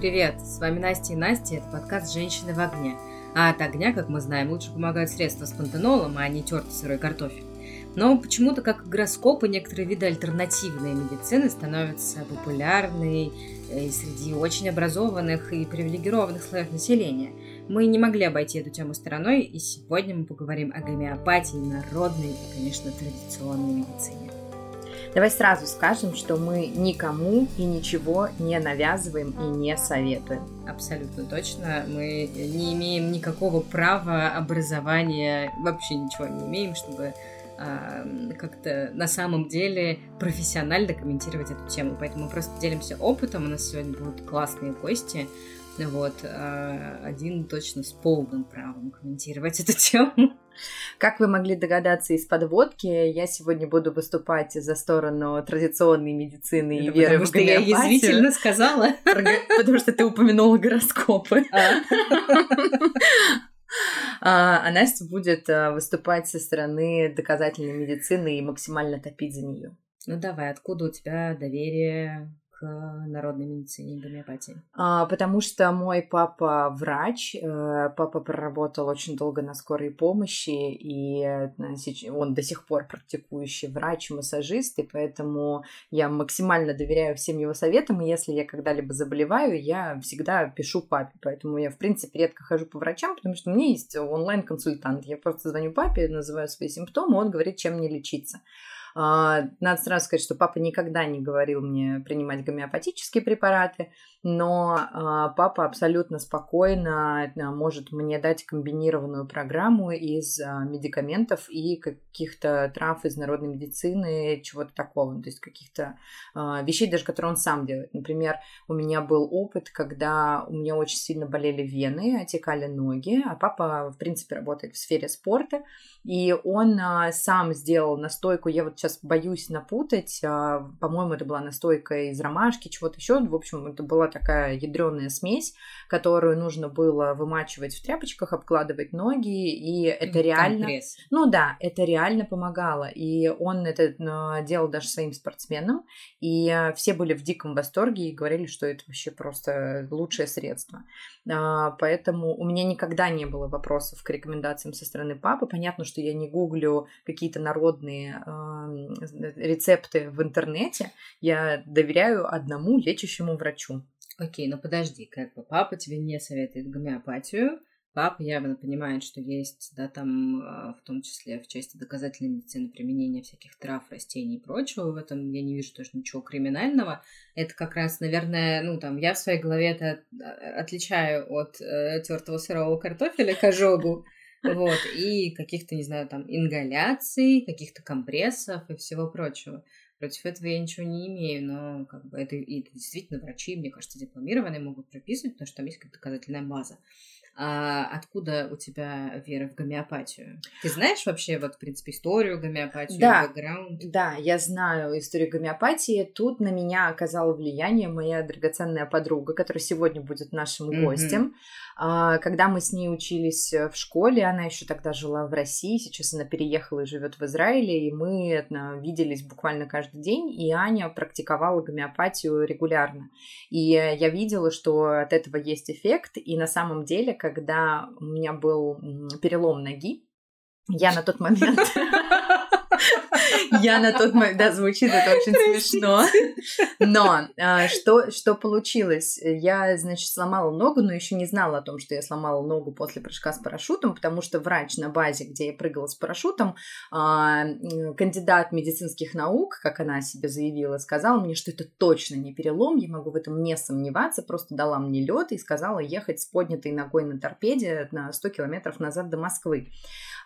привет! С вами Настя и Настя, это подкаст «Женщины в огне». А от огня, как мы знаем, лучше помогают средства с пантенолом, а не тертый сырой картофель. Но почему-то, как гороскопы, некоторые виды альтернативной медицины становятся популярны э, среди очень образованных и привилегированных слоев населения. Мы не могли обойти эту тему стороной, и сегодня мы поговорим о гомеопатии, народной и, конечно, традиционной медицине. Давай сразу скажем, что мы никому и ничего не навязываем и не советуем. Абсолютно точно. Мы не имеем никакого права образования, вообще ничего не имеем, чтобы а, как-то на самом деле профессионально комментировать эту тему. Поэтому мы просто делимся опытом. У нас сегодня будут классные гости. Вот, а, один точно с полным правом комментировать эту тему. Как вы могли догадаться из подводки, я сегодня буду выступать за сторону традиционной медицины Это и веры потому в что я язвительно сказала. Потому что ты упомянула гороскопы. А? А, а Настя будет а, выступать со стороны доказательной медицины и максимально топить за нее. Ну давай, откуда у тебя доверие народной медицине и гомеопатии? А, потому что мой папа врач, э, папа проработал очень долго на скорой помощи, и э, он до сих пор практикующий врач, массажист, и поэтому я максимально доверяю всем его советам, и если я когда-либо заболеваю, я всегда пишу папе, поэтому я, в принципе, редко хожу по врачам, потому что у меня есть онлайн-консультант, я просто звоню папе, называю свои симптомы, он говорит, чем мне лечиться. А, надо сразу сказать, что папа никогда не говорил мне принимать гомеопатические препараты, но а, папа абсолютно спокойно а, может мне дать комбинированную программу из медикаментов и каких-то трав из народной медицины, чего-то такого, то есть каких-то вещей, даже которые он сам делает. Например, у меня был опыт, когда у меня очень сильно болели вены, отекали ноги, а папа, в принципе, работает в сфере спорта, и он сам сделал настойку, я вот сейчас боюсь напутать. А, по-моему, это была настойка из ромашки, чего-то еще. В общем, это была такая ядреная смесь, которую нужно было вымачивать в тряпочках, обкладывать ноги, и это реально... Компресс. Ну да, это реально помогало. И он это а, делал даже своим спортсменам, и а, все были в диком восторге и говорили, что это вообще просто лучшее средство. Поэтому у меня никогда не было вопросов к рекомендациям со стороны папы. Понятно, что я не гуглю какие-то народные рецепты в интернете, я доверяю одному лечащему врачу. Окей, но подожди, как бы папа тебе не советует гомеопатию, папа явно понимает, что есть, да, там, а, в том числе в части доказательной медицины применения всяких трав, растений и прочего, в этом я не вижу тоже ничего криминального. Это как раз, наверное, ну, там, я в своей голове это а, отличаю от э, тертого сырого картофеля к ожогу, вот, и каких-то, не знаю, там, ингаляций, каких-то компрессов и всего прочего. Против этого я ничего не имею, но как бы это, и это действительно врачи, мне кажется, дипломированные могут прописывать, потому что там есть как доказательная база. А откуда у тебя вера в гомеопатию? Ты знаешь вообще, вот, в принципе, историю гомеопатии, да, бэкграунд? Да, я знаю историю гомеопатии. Тут на меня оказала влияние моя драгоценная подруга, которая сегодня будет нашим mm-hmm. гостем. А, когда мы с ней учились в школе, она еще тогда жила в России, сейчас она переехала и живет в Израиле, и мы виделись буквально каждый день, и Аня практиковала гомеопатию регулярно. И я видела, что от этого есть эффект, и на самом деле, когда у меня был перелом ноги, я на тот момент Я на тот момент... Да, звучит это очень смешно. Но а, что, что получилось? Я, значит, сломала ногу, но еще не знала о том, что я сломала ногу после прыжка с парашютом, потому что врач на базе, где я прыгала с парашютом, а, кандидат медицинских наук, как она себе заявила, сказала мне, что это точно не перелом, я могу в этом не сомневаться, просто дала мне лед и сказала ехать с поднятой ногой на торпеде на 100 километров назад до Москвы.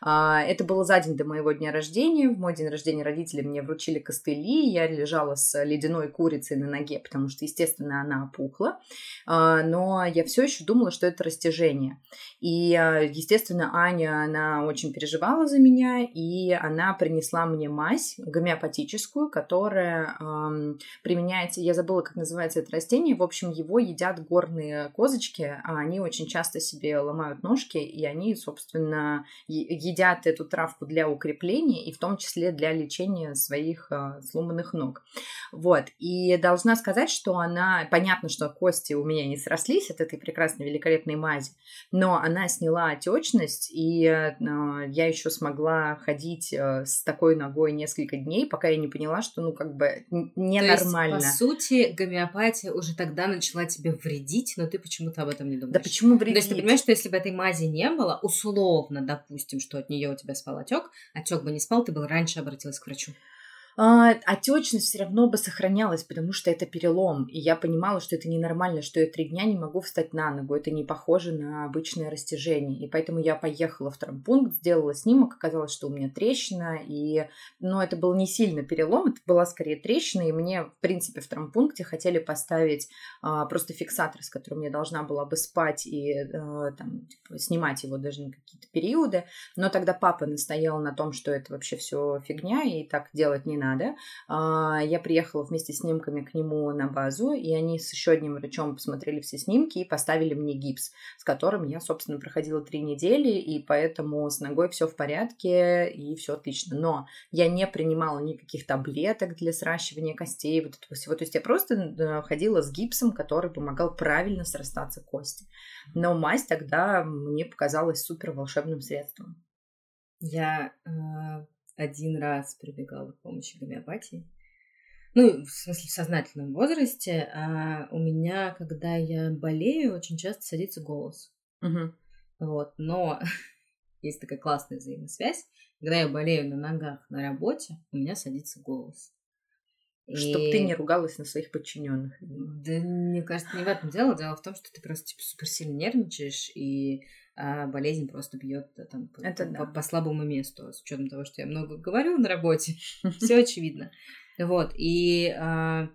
А, это было за день до моего дня рождения. В мой день рождения родители мне вручили костыли. Я лежала с ледяной курицей на ноге, потому что, естественно, она опухла. А, но я все еще думала, что это растяжение. И, а, естественно, Аня, она очень переживала за меня, и она принесла мне мазь гомеопатическую, которая применяется, я забыла, как называется это растение, в общем, его едят горные козочки, а они очень часто себе ломают ножки, и они, собственно, едят эту травку для укрепления и в том числе для лечение своих а, сломанных ног. Вот. И должна сказать, что она... Понятно, что кости у меня не срослись от этой прекрасной, великолепной мази, но она сняла отечность, и э, я еще смогла ходить э, с такой ногой несколько дней, пока я не поняла, что, ну, как бы ненормально. То есть, по сути, гомеопатия уже тогда начала тебе вредить, но ты почему-то об этом не думаешь. Да почему вредить? То есть ты понимаешь, что если бы этой мази не было, условно, допустим, что от нее у тебя спал отек, отек бы не спал, ты бы раньше обратилась к врачу отечность все равно бы сохранялась, потому что это перелом. И я понимала, что это ненормально, что я три дня не могу встать на ногу. Это не похоже на обычное растяжение. И поэтому я поехала в травмпункт, сделала снимок. Оказалось, что у меня трещина. И... Но это был не сильно перелом, это была скорее трещина. И мне, в принципе, в травмпункте хотели поставить а, просто фиксатор, с которым я должна была бы спать и а, там, типа, снимать его даже на какие-то периоды. Но тогда папа настоял на том, что это вообще все фигня, и так делать не надо. А, я приехала вместе с снимками к нему на базу, и они с еще одним врачом посмотрели все снимки и поставили мне гипс, с которым я, собственно, проходила три недели, и поэтому с ногой все в порядке, и все отлично. Но я не принимала никаких таблеток для сращивания костей, вот этого всего. То есть я просто э, ходила с гипсом, который помогал правильно срастаться кости. Но мазь тогда мне показалась супер волшебным средством. Я э, один раз прибегала к помощи гомеопатии. Ну, в смысле, в сознательном возрасте. А у меня, когда я болею, очень часто садится голос. Угу. Вот, но есть такая классная взаимосвязь. Когда я болею на ногах на работе, у меня садится голос. Чтобы и... ты не ругалась на своих подчиненных. Да, мне кажется, не в этом дело. Дело в том, что ты просто типа супер сильно нервничаешь, и а болезнь просто бьет э, там Это по, да. по, по слабому месту, с учетом того, что я много говорю на работе, все очевидно. Вот, и а,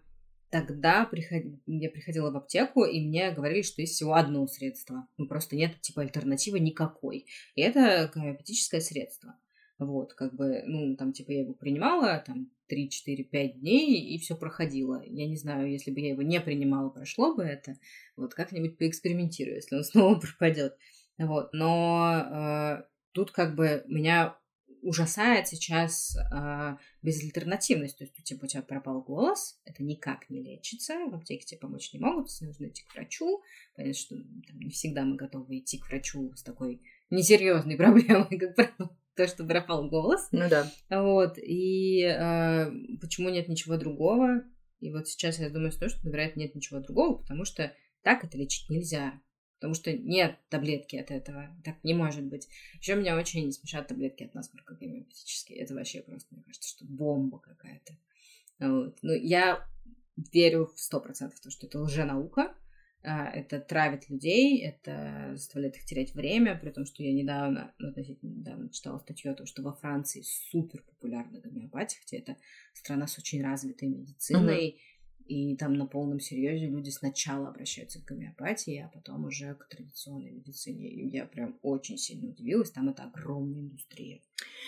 тогда приход... я приходила в аптеку, и мне говорили, что есть всего одно средство. Ну, просто нет, типа, альтернативы никакой. И это гомеопатическое средство. Вот, как бы, ну, там, типа, я его принимала, там, 3, 4, 5 дней, и все проходило. Я не знаю, если бы я его не принимала, прошло бы это. Вот, как-нибудь поэкспериментирую, если он снова пропадет. Вот, но э, тут как бы меня ужасает сейчас э, безальтернативность. То есть у тебя, у тебя пропал голос, это никак не лечится, в аптеке тебе помочь не могут, нужно идти к врачу. Понятно, что там, не всегда мы готовы идти к врачу с такой несерьезной проблемой, как то, что пропал голос. Ну да. Вот, и э, почему нет ничего другого? И вот сейчас я думаю, что, вероятно, нет ничего другого, потому что так это лечить нельзя. Потому что нет таблетки от этого. Так не может быть. Еще меня очень смешат таблетки от насморка гомеопатические. Это вообще просто, мне кажется, что бомба какая-то. Вот. Ну, я верю в сто процентов в то, что это лженаука. А, это травит людей, это заставляет их терять время, при том, что я недавно, ну, относительно недавно читала статью о том, что во Франции супер популярна гомеопатия, хотя это страна с очень развитой медициной, mm-hmm и там на полном серьезе люди сначала обращаются к гомеопатии, а потом уже к традиционной медицине. И я прям очень сильно удивилась. Там это огромная индустрия.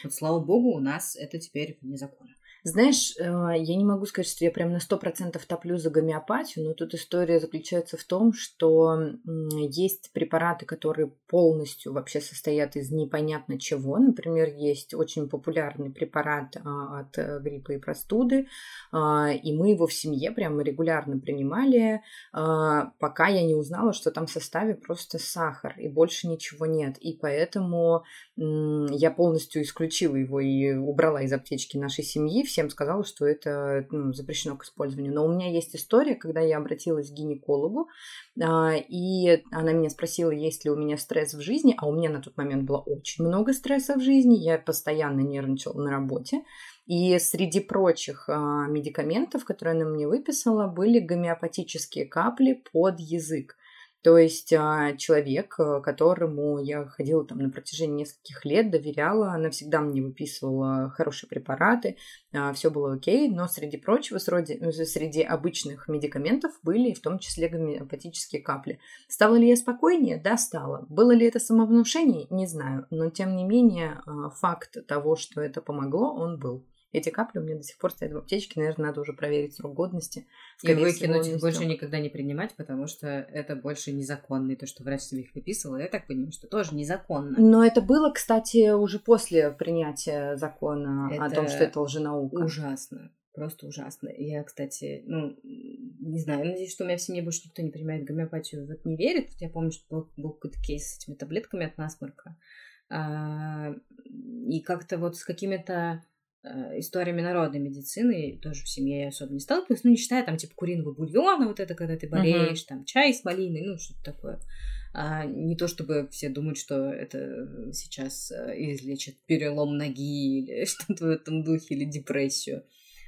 Вот слава богу, у нас это теперь вне закона. Знаешь, э, я не могу сказать, что я прям на сто процентов топлю за гомеопатию, но тут история заключается в том, что есть препараты, которые полностью вообще состоят из непонятно чего. Например, есть очень популярный препарат а, от э, гриппа и простуды, а, и мы его в семье прямо регулярно принимали, а, пока я не узнала, что там в составе просто сахар, и больше ничего нет. И поэтому я полностью исключила его и убрала из аптечки нашей семьи, всем сказала, что это ну, запрещено к использованию. Но у меня есть история, когда я обратилась к гинекологу, а, и она меня спросила, есть ли у меня стресс в жизни, а у меня на тот момент было очень много стресса в жизни, я постоянно нервничала на работе. И среди прочих а, медикаментов, которые она мне выписала, были гомеопатические капли под язык. То есть а, человек, э, которому я ходила там на протяжении нескольких лет, доверяла, она всегда мне выписывала хорошие препараты, а, все было окей, но среди прочего, среди, ну, среди обычных медикаментов были в том числе гомеопатические капли. Стала ли я спокойнее? Да, стала. Было ли это самовнушение? Не знаю. Но тем не менее, а, факт того, что это помогло, он был. Эти капли у меня до сих пор стоят в аптечке, наверное, надо уже проверить срок годности. Скорее и выкинуть их больше никогда не принимать, потому что это больше незаконно. И то, что врач себе их выписывал, я так понимаю, что тоже незаконно. Но это было, кстати, уже после принятия закона это о том, что это лженаука. Ужасно. Просто ужасно. Я, кстати, ну, не знаю, надеюсь, что у меня в семье больше никто не принимает гомеопатию, вот не верит. Я помню, что был, был какой-то кейс с этими таблетками от насморка. А, и как-то вот с какими-то историями народной медицины тоже в семье я особо не сталкивалась, ну, не считая там типа куриного бульона, вот это, когда ты болеешь, uh-huh. там чай с малиной, ну, что-то такое. А, не то чтобы все думают, что это сейчас э, излечит перелом ноги или что-то в этом духе, или депрессию.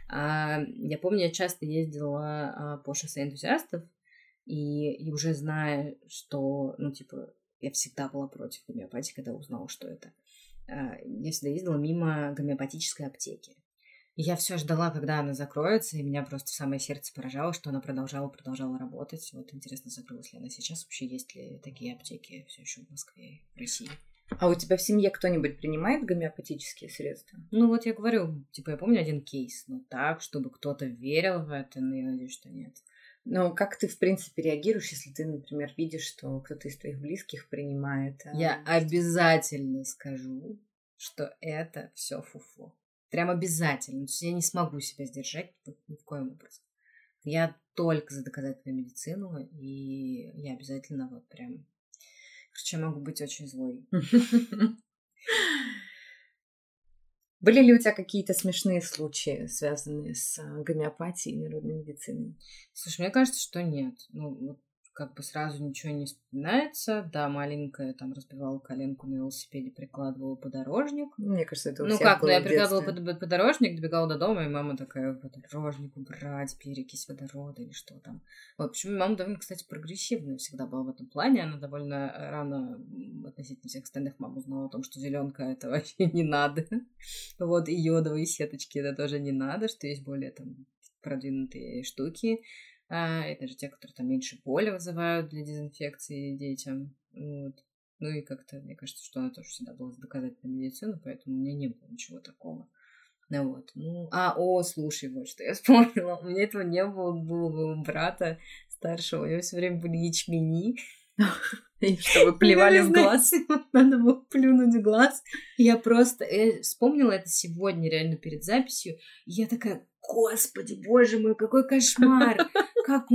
А, я помню, я часто ездила а, по шоссе энтузиастов, и, и уже зная, что, ну, типа, я всегда была против гомеопатии, когда узнала, что это. А, я всегда ездила мимо гомеопатической аптеки. И я все ждала, когда она закроется, и меня просто в самое сердце поражало, что она продолжала, продолжала работать. Вот интересно, закрылась ли она сейчас, вообще есть ли такие аптеки все еще в Москве, в России. А у тебя в семье кто-нибудь принимает гомеопатические средства? Ну вот я говорю, типа я помню один кейс, но так, чтобы кто-то верил в это, но я надеюсь, что нет. Ну, как ты, в принципе, реагируешь, если ты, например, видишь, что кто-то из твоих близких принимает? А... Я обязательно скажу, что это все фуфло. Прям обязательно. То есть я не смогу себя сдержать ни в коем образом. Я только за доказательную медицину, и я обязательно вот прям Короче, я могу быть очень злой. Были ли у тебя какие-то смешные случаи, связанные с а, гомеопатией и народной медициной? Слушай, мне кажется, что нет. Ну, как бы сразу ничего не вспоминается. Да, маленькая там разбивала коленку на велосипеде, прикладывала подорожник. Мне кажется, это у Ну как, ну я прикладывала под, подорожник, добегала до дома, и мама такая, подорожник убрать, перекись водорода или что там. Вот, почему мама довольно, кстати, прогрессивная всегда была в этом плане. Она довольно рано относительно всех остальных мам узнала о том, что зеленка это вообще не надо. Вот, и йодовые сеточки это тоже не надо, что есть более там продвинутые штуки это же те, которые там меньше боли вызывают для дезинфекции детям. Вот. Ну и как-то, мне кажется, что она тоже всегда была доказательной медицину, поэтому у меня не было ничего такого. Ну вот. Ну, а, о, слушай, вот что я вспомнила. У меня этого не было, было у брата старшего. У него все время были ячмени. И чтобы плевали в глаз. Надо было плюнуть в глаз. Я просто я вспомнила это сегодня реально перед записью. И я такая, господи, боже мой, какой кошмар. Как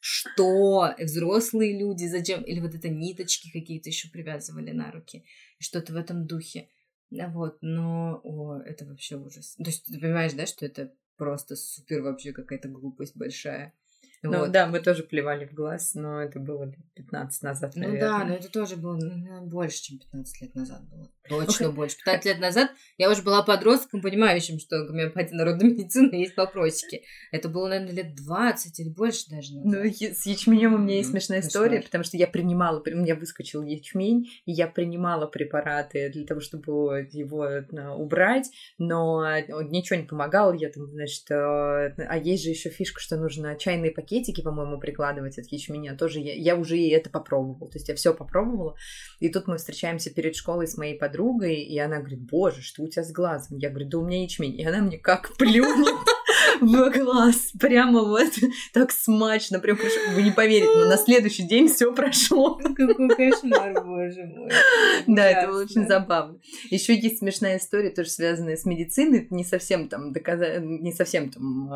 что? Взрослые люди, зачем? Или вот это ниточки какие-то еще привязывали на руки. Что-то в этом духе. Вот, но о, это вообще ужас. То есть ты понимаешь, да, что это просто супер вообще какая-то глупость большая. Ну вот. да, мы тоже плевали в глаз, но это было 15 назад, наверное. Ну да, но это тоже было ну, больше, чем 15 лет назад было. Точно okay. больше. 15 лет назад я уже была подростком, понимающим, что гомеопатия народной медицины есть вопросики. Это было, наверное, лет 20 или больше даже назад. Ну, с ячменем у меня есть смешная история, потому что я принимала, у меня выскочил ячмень, и я принимала препараты для того, чтобы его убрать, но ничего не помогало. Я там, значит, э, а есть же еще фишка, что нужно чайные пакеты пакетики, по-моему, прикладывать от ячменя. Тоже я, я уже и это попробовала. То есть я все попробовала. И тут мы встречаемся перед школой с моей подругой, и она говорит, боже, что у тебя с глазом? Я говорю, да у меня ячмень. И она мне как плюнет в глаз. Прямо вот так смачно. Прям, вы не поверите, но на следующий день все прошло. Какой кошмар, боже мой. Да, это было очень забавно. Еще есть смешная история, тоже связанная с медициной. не совсем там доказа... не совсем там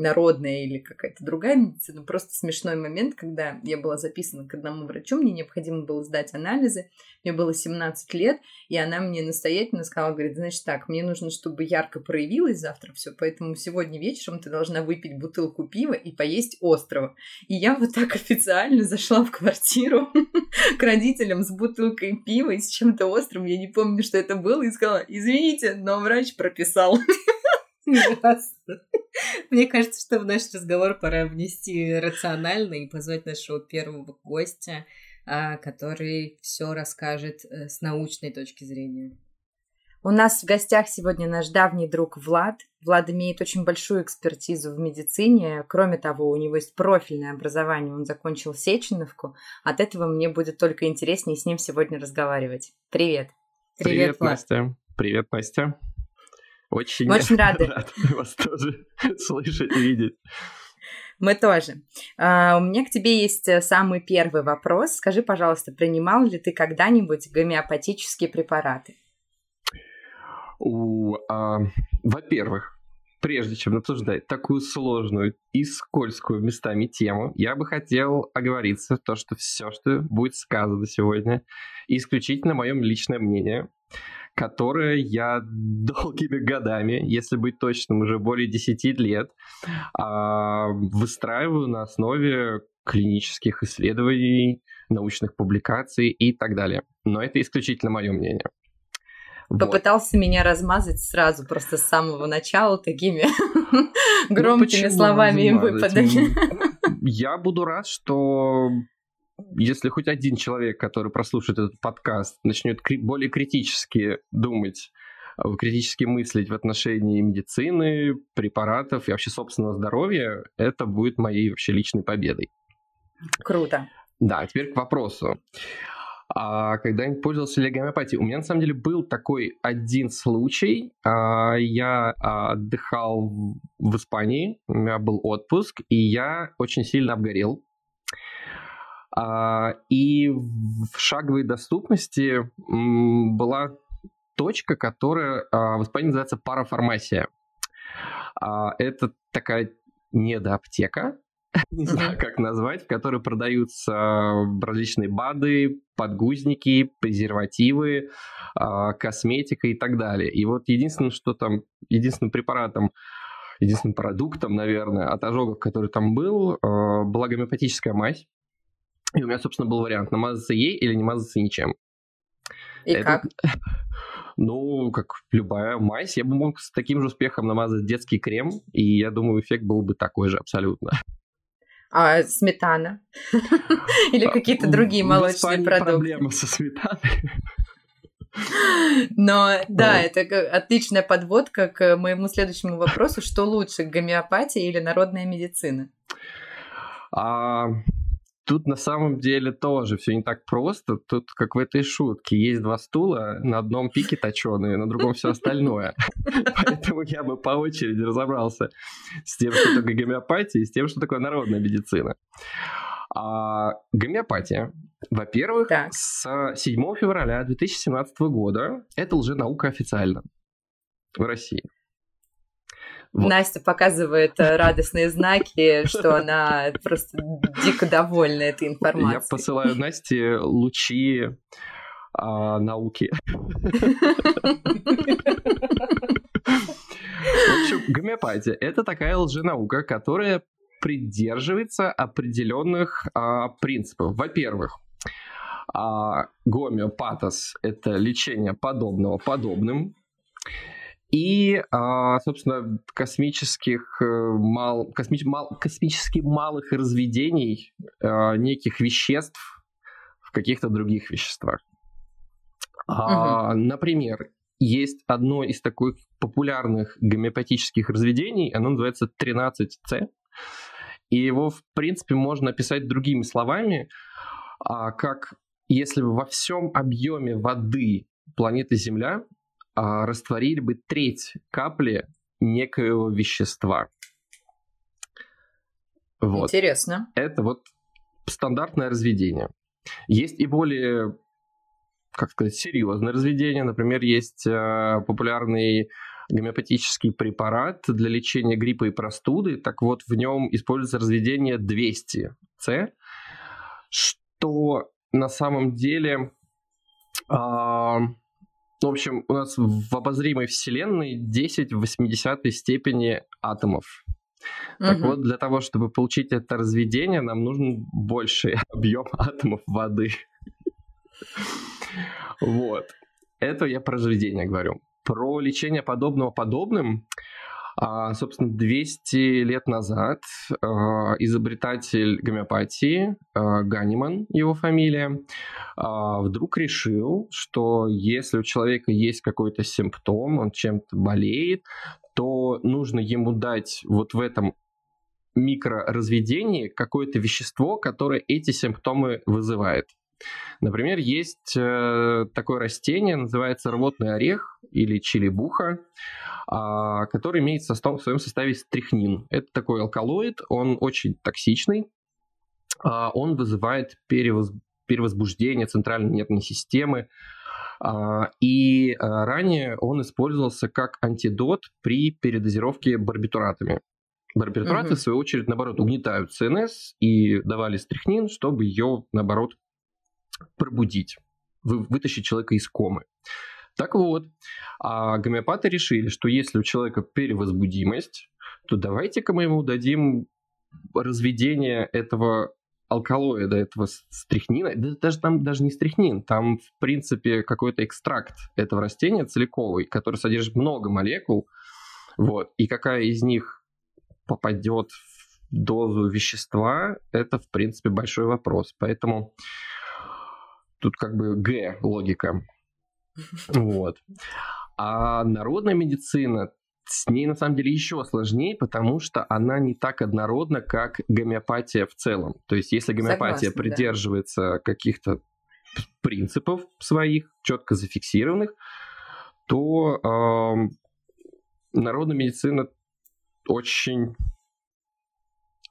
народная или какая-то другая медицина. Просто смешной момент, когда я была записана к одному врачу, мне необходимо было сдать анализы. Мне было 17 лет, и она мне настоятельно сказала, говорит, значит так, мне нужно, чтобы ярко проявилось завтра все, поэтому сегодня вечером ты должна выпить бутылку пива и поесть острова. И я вот так официально зашла в квартиру к родителям с бутылкой пива и с чем-то острым, я не помню, что это было, и сказала, извините, но врач прописал. Мне кажется, что в наш разговор пора внести рационально и позвать нашего первого гостя, а, который все расскажет э, с научной точки зрения. У нас в гостях сегодня наш давний друг Влад. Влад имеет очень большую экспертизу в медицине. Кроме того, у него есть профильное образование. Он закончил Сеченовку. От этого мне будет только интереснее с ним сегодня разговаривать. Привет. Привет, Привет Влад. Настя. Привет, Настя. Очень, очень рады. рад вас тоже слышать и видеть. Мы тоже. Uh, у меня к тебе есть э, самый первый вопрос. Скажи, пожалуйста, принимал ли ты когда-нибудь гомеопатические препараты? У, а, во-первых, прежде чем обсуждать такую сложную и скользкую местами тему, я бы хотел оговориться в то, что все, что будет сказано сегодня, исключительно мое личное мнение, которое я долгими годами, если быть точным, уже более 10 лет, а, выстраиваю на основе клинических исследований, научных публикаций и так далее. Но это исключительно мое мнение. Попытался вот. меня размазать сразу, просто с самого начала такими громкими ну, словами и выпадами. Я буду рад, что если хоть один человек, который прослушает этот подкаст, начнет кри- более критически думать, э, критически мыслить в отношении медицины, препаратов и вообще собственного здоровья, это будет моей вообще личной победой. Круто. Да, теперь к вопросу а, когда-нибудь пользовался ли гомеопатией. У меня на самом деле был такой один случай. А, я отдыхал в Испании, у меня был отпуск, и я очень сильно обгорел. А, и в шаговой доступности была точка, которая а, в Испании называется парафармасия. А, это такая недоаптека, не знаю, как назвать, в которой продаются различные БАДы, подгузники, презервативы, а, косметика и так далее. И вот единственное, что там, единственным препаратом, единственным продуктом, наверное, от ожогов, который там был, а, была гомеопатическая мазь. И у меня, собственно, был вариант, намазаться ей или не мазаться ничем. И Это... как? Ну, как любая мазь, я бы мог с таким же успехом намазать детский крем, и я думаю, эффект был бы такой же абсолютно. А сметана? Или а, какие-то другие молочные продукты? проблема со сметаной. Но да, это отличная подводка к моему следующему вопросу. Что лучше, гомеопатия или народная медицина? Тут на самом деле тоже все не так просто. Тут, как в этой шутке, есть два стула, на одном пике точеные, на другом все остальное. Поэтому я бы по очереди разобрался с тем, что такое гомеопатия, и с тем, что такое народная медицина. А, гомеопатия, во-первых, так. с 7 февраля 2017 года это уже наука официально в России. Вот. Настя показывает э, радостные знаки, что она просто дико довольна этой информацией. Я посылаю Насте лучи а, науки. В общем, гомеопатия – это такая лженаука, которая придерживается определенных а, принципов. Во-первых, а, гомеопатос – это лечение подобного подобным и, а, собственно, космических, э, мал, косми, мал, космически малых разведений а, неких веществ в каких-то других веществах. Угу. Например, есть одно из таких популярных гомеопатических разведений, оно называется 13С, и его, в принципе, можно описать другими словами, как если бы во всем объеме воды планеты Земля а, растворили бы треть капли некоего вещества. Вот. Интересно. Это вот стандартное разведение. Есть и более, как сказать, серьезное разведение. Например, есть э, популярный гомеопатический препарат для лечения гриппа и простуды. Так вот, в нем используется разведение 200С, что на самом деле э, в общем, у нас в обозримой Вселенной 10 в 80 степени атомов. Так угу. вот, для того, чтобы получить это разведение, нам нужен больший объем атомов воды. Вот. Это я про разведение говорю. Про лечение подобного подобным собственно, 200 лет назад а, изобретатель гомеопатии, а, Ганиман, его фамилия, вдруг решил, что если у человека есть какой-то симптом, он чем-то болеет, то нужно ему дать вот в этом микроразведении какое-то вещество, которое эти симптомы вызывает. Например, есть э, такое растение, называется рвотный орех или чилибуха, а, который имеет в своем составе стрихнин. Это такой алкалоид, он очень токсичный, а, он вызывает перевоз, перевозбуждение центральной нервной системы, а, и ранее он использовался как антидот при передозировке барбитуратами. Барбитураты, угу. в свою очередь, наоборот, угнетают ЦНС и давали стрихнин, чтобы ее, наоборот, пробудить, вы, вытащить человека из комы. Так вот, а гомеопаты решили, что если у человека перевозбудимость, то давайте-ка мы ему дадим разведение этого алкалоида, этого стрихнина, да, даже там даже не стрихнин, там, в принципе, какой-то экстракт этого растения целиковый, который содержит много молекул, вот, и какая из них попадет в дозу вещества, это, в принципе, большой вопрос. Поэтому тут как бы Г логика. Вот. А народная медицина, с ней на самом деле еще сложнее, потому что она не так однородна, как гомеопатия в целом. То есть, если гомеопатия Согласна, придерживается да. каких-то принципов своих, четко зафиксированных, то э, народная медицина очень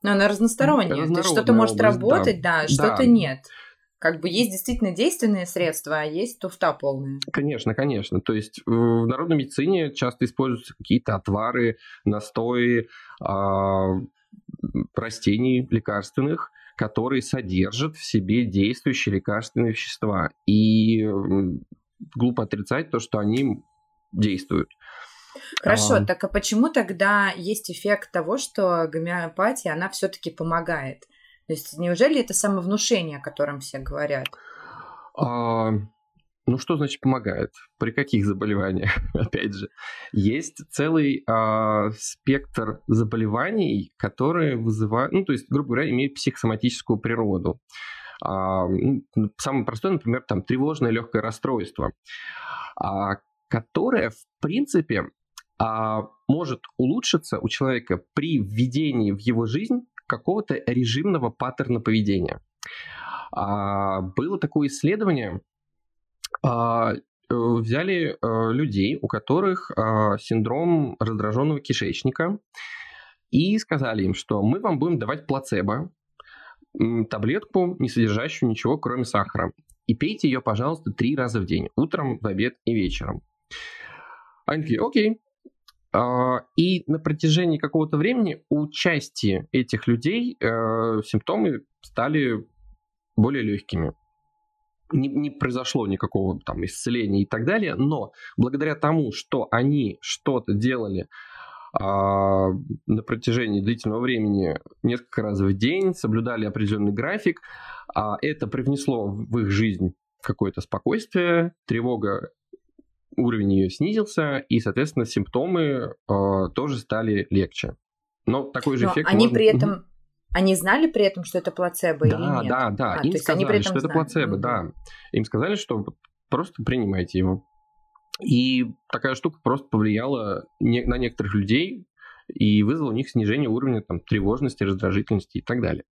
но она разносторонняя. То есть что-то может область, работать, да, да что-то да. нет. Как бы есть действительно действенные средства, а есть туфта полная. Конечно, конечно. То есть в народной медицине часто используются какие-то отвары, настои э, растений лекарственных, которые содержат в себе действующие лекарственные вещества. И глупо отрицать то, что они действуют. Хорошо, а... так а почему тогда есть эффект того, что гомеопатия, она все-таки помогает? То есть неужели это самовнушение, о котором все говорят? А, ну, что значит помогает? При каких заболеваниях? Опять же, есть целый а, спектр заболеваний, которые вызывают, ну, то есть, грубо говоря, имеют психосоматическую природу. А, ну, самое простое, например, там тревожное легкое расстройство, а, которое, в принципе, а, может улучшиться у человека при введении в его жизнь какого-то режимного паттерна поведения. А, было такое исследование, а, э, взяли а, людей, у которых а, синдром раздраженного кишечника, и сказали им, что мы вам будем давать плацебо, таблетку, не содержащую ничего, кроме сахара. И пейте ее, пожалуйста, три раза в день. Утром, в обед и вечером. Они такие, окей, и на протяжении какого-то времени у части этих людей э, симптомы стали более легкими. Не, не произошло никакого там исцеления и так далее, но благодаря тому, что они что-то делали а, на протяжении длительного времени несколько раз в день, соблюдали определенный график, а это привнесло в их жизнь какое-то спокойствие, тревога уровень ее снизился, и, соответственно, симптомы э, тоже стали легче. Но такой же Но эффект они можно... при этом... Они знали при этом, что это плацебо да, или нет? Да, да, а, Им сказали, что знали. это плацебо, mm-hmm. да. Им сказали, что просто принимайте его. И такая штука просто повлияла не, на некоторых людей и вызвала у них снижение уровня там, тревожности, раздражительности и так далее.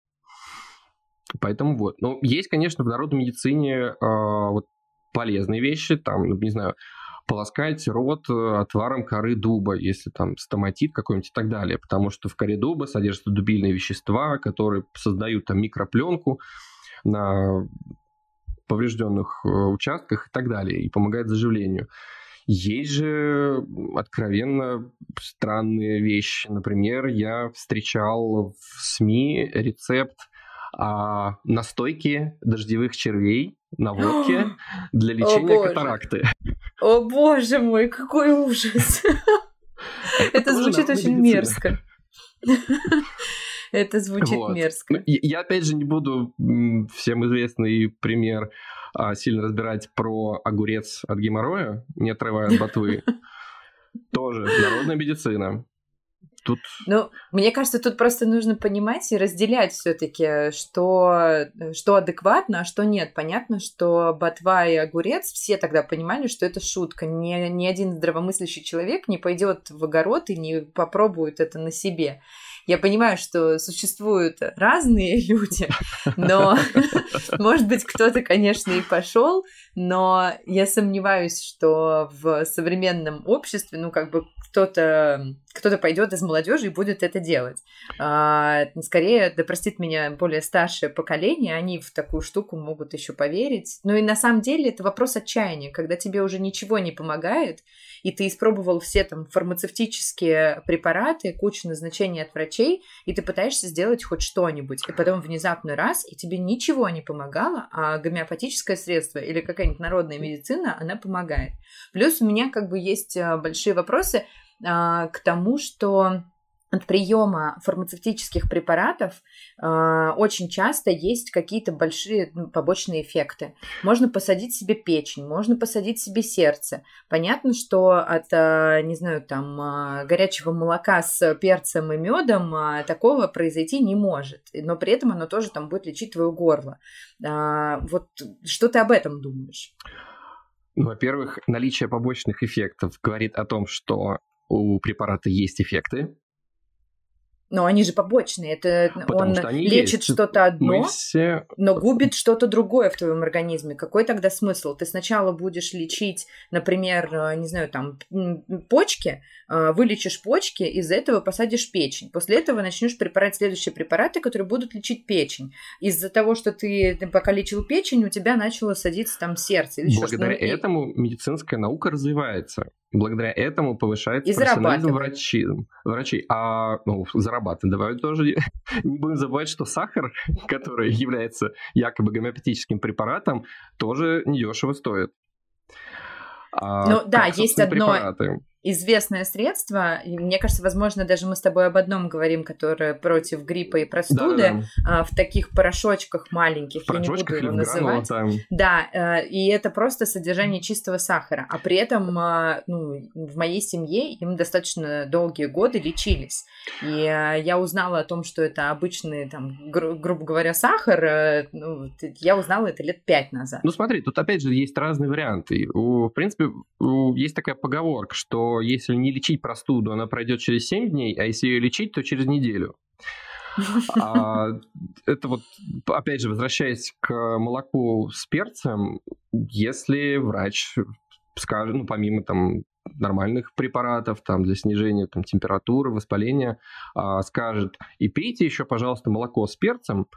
Поэтому вот. Но есть, конечно, в народной медицине э, вот полезные вещи, там, ну, не знаю, полоскать рот э, отваром коры дуба, если там стоматит какой-нибудь и так далее, потому что в коре дуба содержатся дубильные вещества, которые создают там микропленку на поврежденных э, участках и так далее, и помогает заживлению. Есть же откровенно странные вещи. Например, я встречал в СМИ рецепт а, настойки дождевых червей на водке для лечения катаракты. О боже мой, какой ужас! Это звучит очень мерзко. Это звучит мерзко. Ну, я опять же не буду всем известный пример а, сильно разбирать про огурец от геморроя, не отрывая от ботвы. Тоже народная медицина тут... Ну, мне кажется, тут просто нужно понимать и разделять все таки что, что адекватно, а что нет. Понятно, что ботва и огурец, все тогда понимали, что это шутка. Ни, ни один здравомыслящий человек не пойдет в огород и не попробует это на себе. Я понимаю, что существуют разные люди, но, может быть, кто-то, конечно, и пошел, но я сомневаюсь, что в современном обществе, ну, как бы кто-то кто-то пойдет из молодежи и будет это делать. А, скорее, да простит меня более старшее поколение, они в такую штуку могут еще поверить. Ну и на самом деле это вопрос отчаяния, когда тебе уже ничего не помогает, и ты испробовал все там фармацевтические препараты, кучу назначений от врачей, и ты пытаешься сделать хоть что-нибудь, и потом внезапно раз, и тебе ничего не помогало, а гомеопатическое средство или какая-нибудь народная медицина, она помогает. Плюс у меня как бы есть а, большие вопросы а, к тому, что от приема фармацевтических препаратов э, очень часто есть какие-то большие ну, побочные эффекты. Можно посадить себе печень, можно посадить себе сердце. Понятно, что от, э, не знаю, там, э, горячего молока с перцем и медом э, такого произойти не может. Но при этом оно тоже там будет лечить твое горло. Э, вот что ты об этом думаешь? Во-первых, наличие побочных эффектов говорит о том, что у препарата есть эффекты, но они же побочные. Это Потому он лечит что-то одно, все... но губит что-то другое в твоем организме. Какой тогда смысл? Ты сначала будешь лечить, например, э, не знаю, там, почки, э, вылечишь почки, из этого посадишь печень. После этого начнешь препарать следующие препараты, которые будут лечить печень. Из-за того, что ты, ты пока лечил печень, у тебя начало садиться там сердце. Благодаря ну, этому медицинская наука развивается. Благодаря этому повышается и профессионализм врачей. врачей. А ну, зарабатывать. Давай тоже не будем забывать, что сахар, который является якобы гомеопатическим препаратом, тоже недешево стоит. А, ну да, есть одно... Препараты известное средство, мне кажется, возможно, даже мы с тобой об одном говорим, которое против гриппа и простуды, да, да. А, в таких порошочках маленьких, в я не буду его называть. Да, э, и это просто содержание чистого сахара, а при этом а, ну, в моей семье им достаточно долгие годы лечились. И а, я узнала о том, что это обычный, там, гру- грубо говоря, сахар, э, ну, я узнала это лет пять назад. Ну смотри, тут опять же есть разные варианты. В принципе, есть такая поговорка, что если не лечить простуду, она пройдет через 7 дней, а если ее лечить, то через неделю. А, это вот, опять же, возвращаясь к молоку с перцем, если врач скажет, ну, помимо там нормальных препаратов там для снижения там, температуры, воспаления, а, скажет, и пейте еще, пожалуйста, молоко с перцем,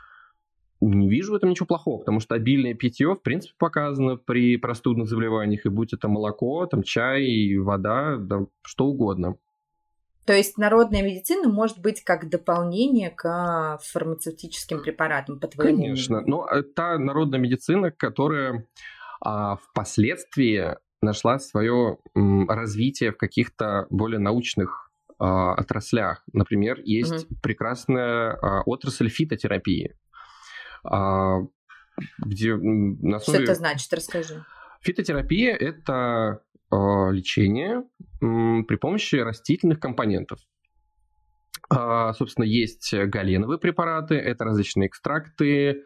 не вижу в этом ничего плохого, потому что обильное питье, в принципе, показано при простудных заболеваниях, и будь это молоко, там, чай, вода, да, что угодно. То есть народная медицина может быть как дополнение к фармацевтическим препаратам, по твоему Конечно, но это народная медицина, которая а, впоследствии нашла свое м, развитие в каких-то более научных а, отраслях. Например, есть угу. прекрасная а, отрасль фитотерапии, где на основе... Что это значит? Расскажи. Фитотерапия – это а, лечение при помощи растительных компонентов. А, собственно, есть галеновые препараты, это различные экстракты,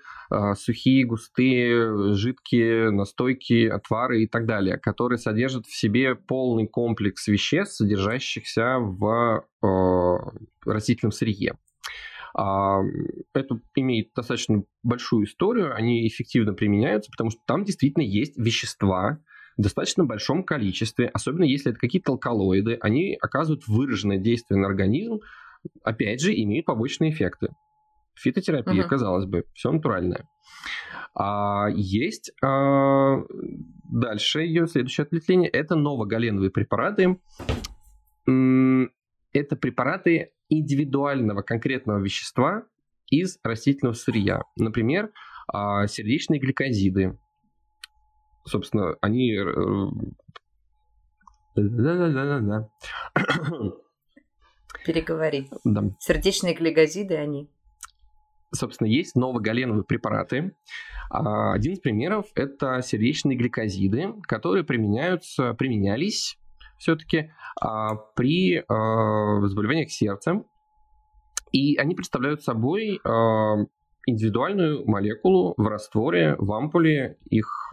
сухие, густые, жидкие, настойки, отвары и так далее, которые содержат в себе полный комплекс веществ, содержащихся в растительном сырье. А, это имеет достаточно большую историю, они эффективно применяются, потому что там действительно есть вещества в достаточно большом количестве, особенно если это какие-то алкалоиды, они оказывают выраженное действие на организм, опять же, имеют побочные эффекты. Фитотерапия, uh-huh. казалось бы, все натуральное. А есть а, дальше ее следующее ответвление это новогаленовые препараты. Это препараты индивидуального конкретного вещества из растительного сырья. Например, а, сердечные гликозиды. Собственно, они... Да-да-да-да-да. Переговори. Да. Сердечные гликозиды они. Собственно, есть новогаленовые препараты. А, один из примеров – это сердечные гликозиды, которые применяются, применялись все-таки а, при а, заболеваниях сердца. И они представляют собой а, индивидуальную молекулу в растворе, в ампуле. Их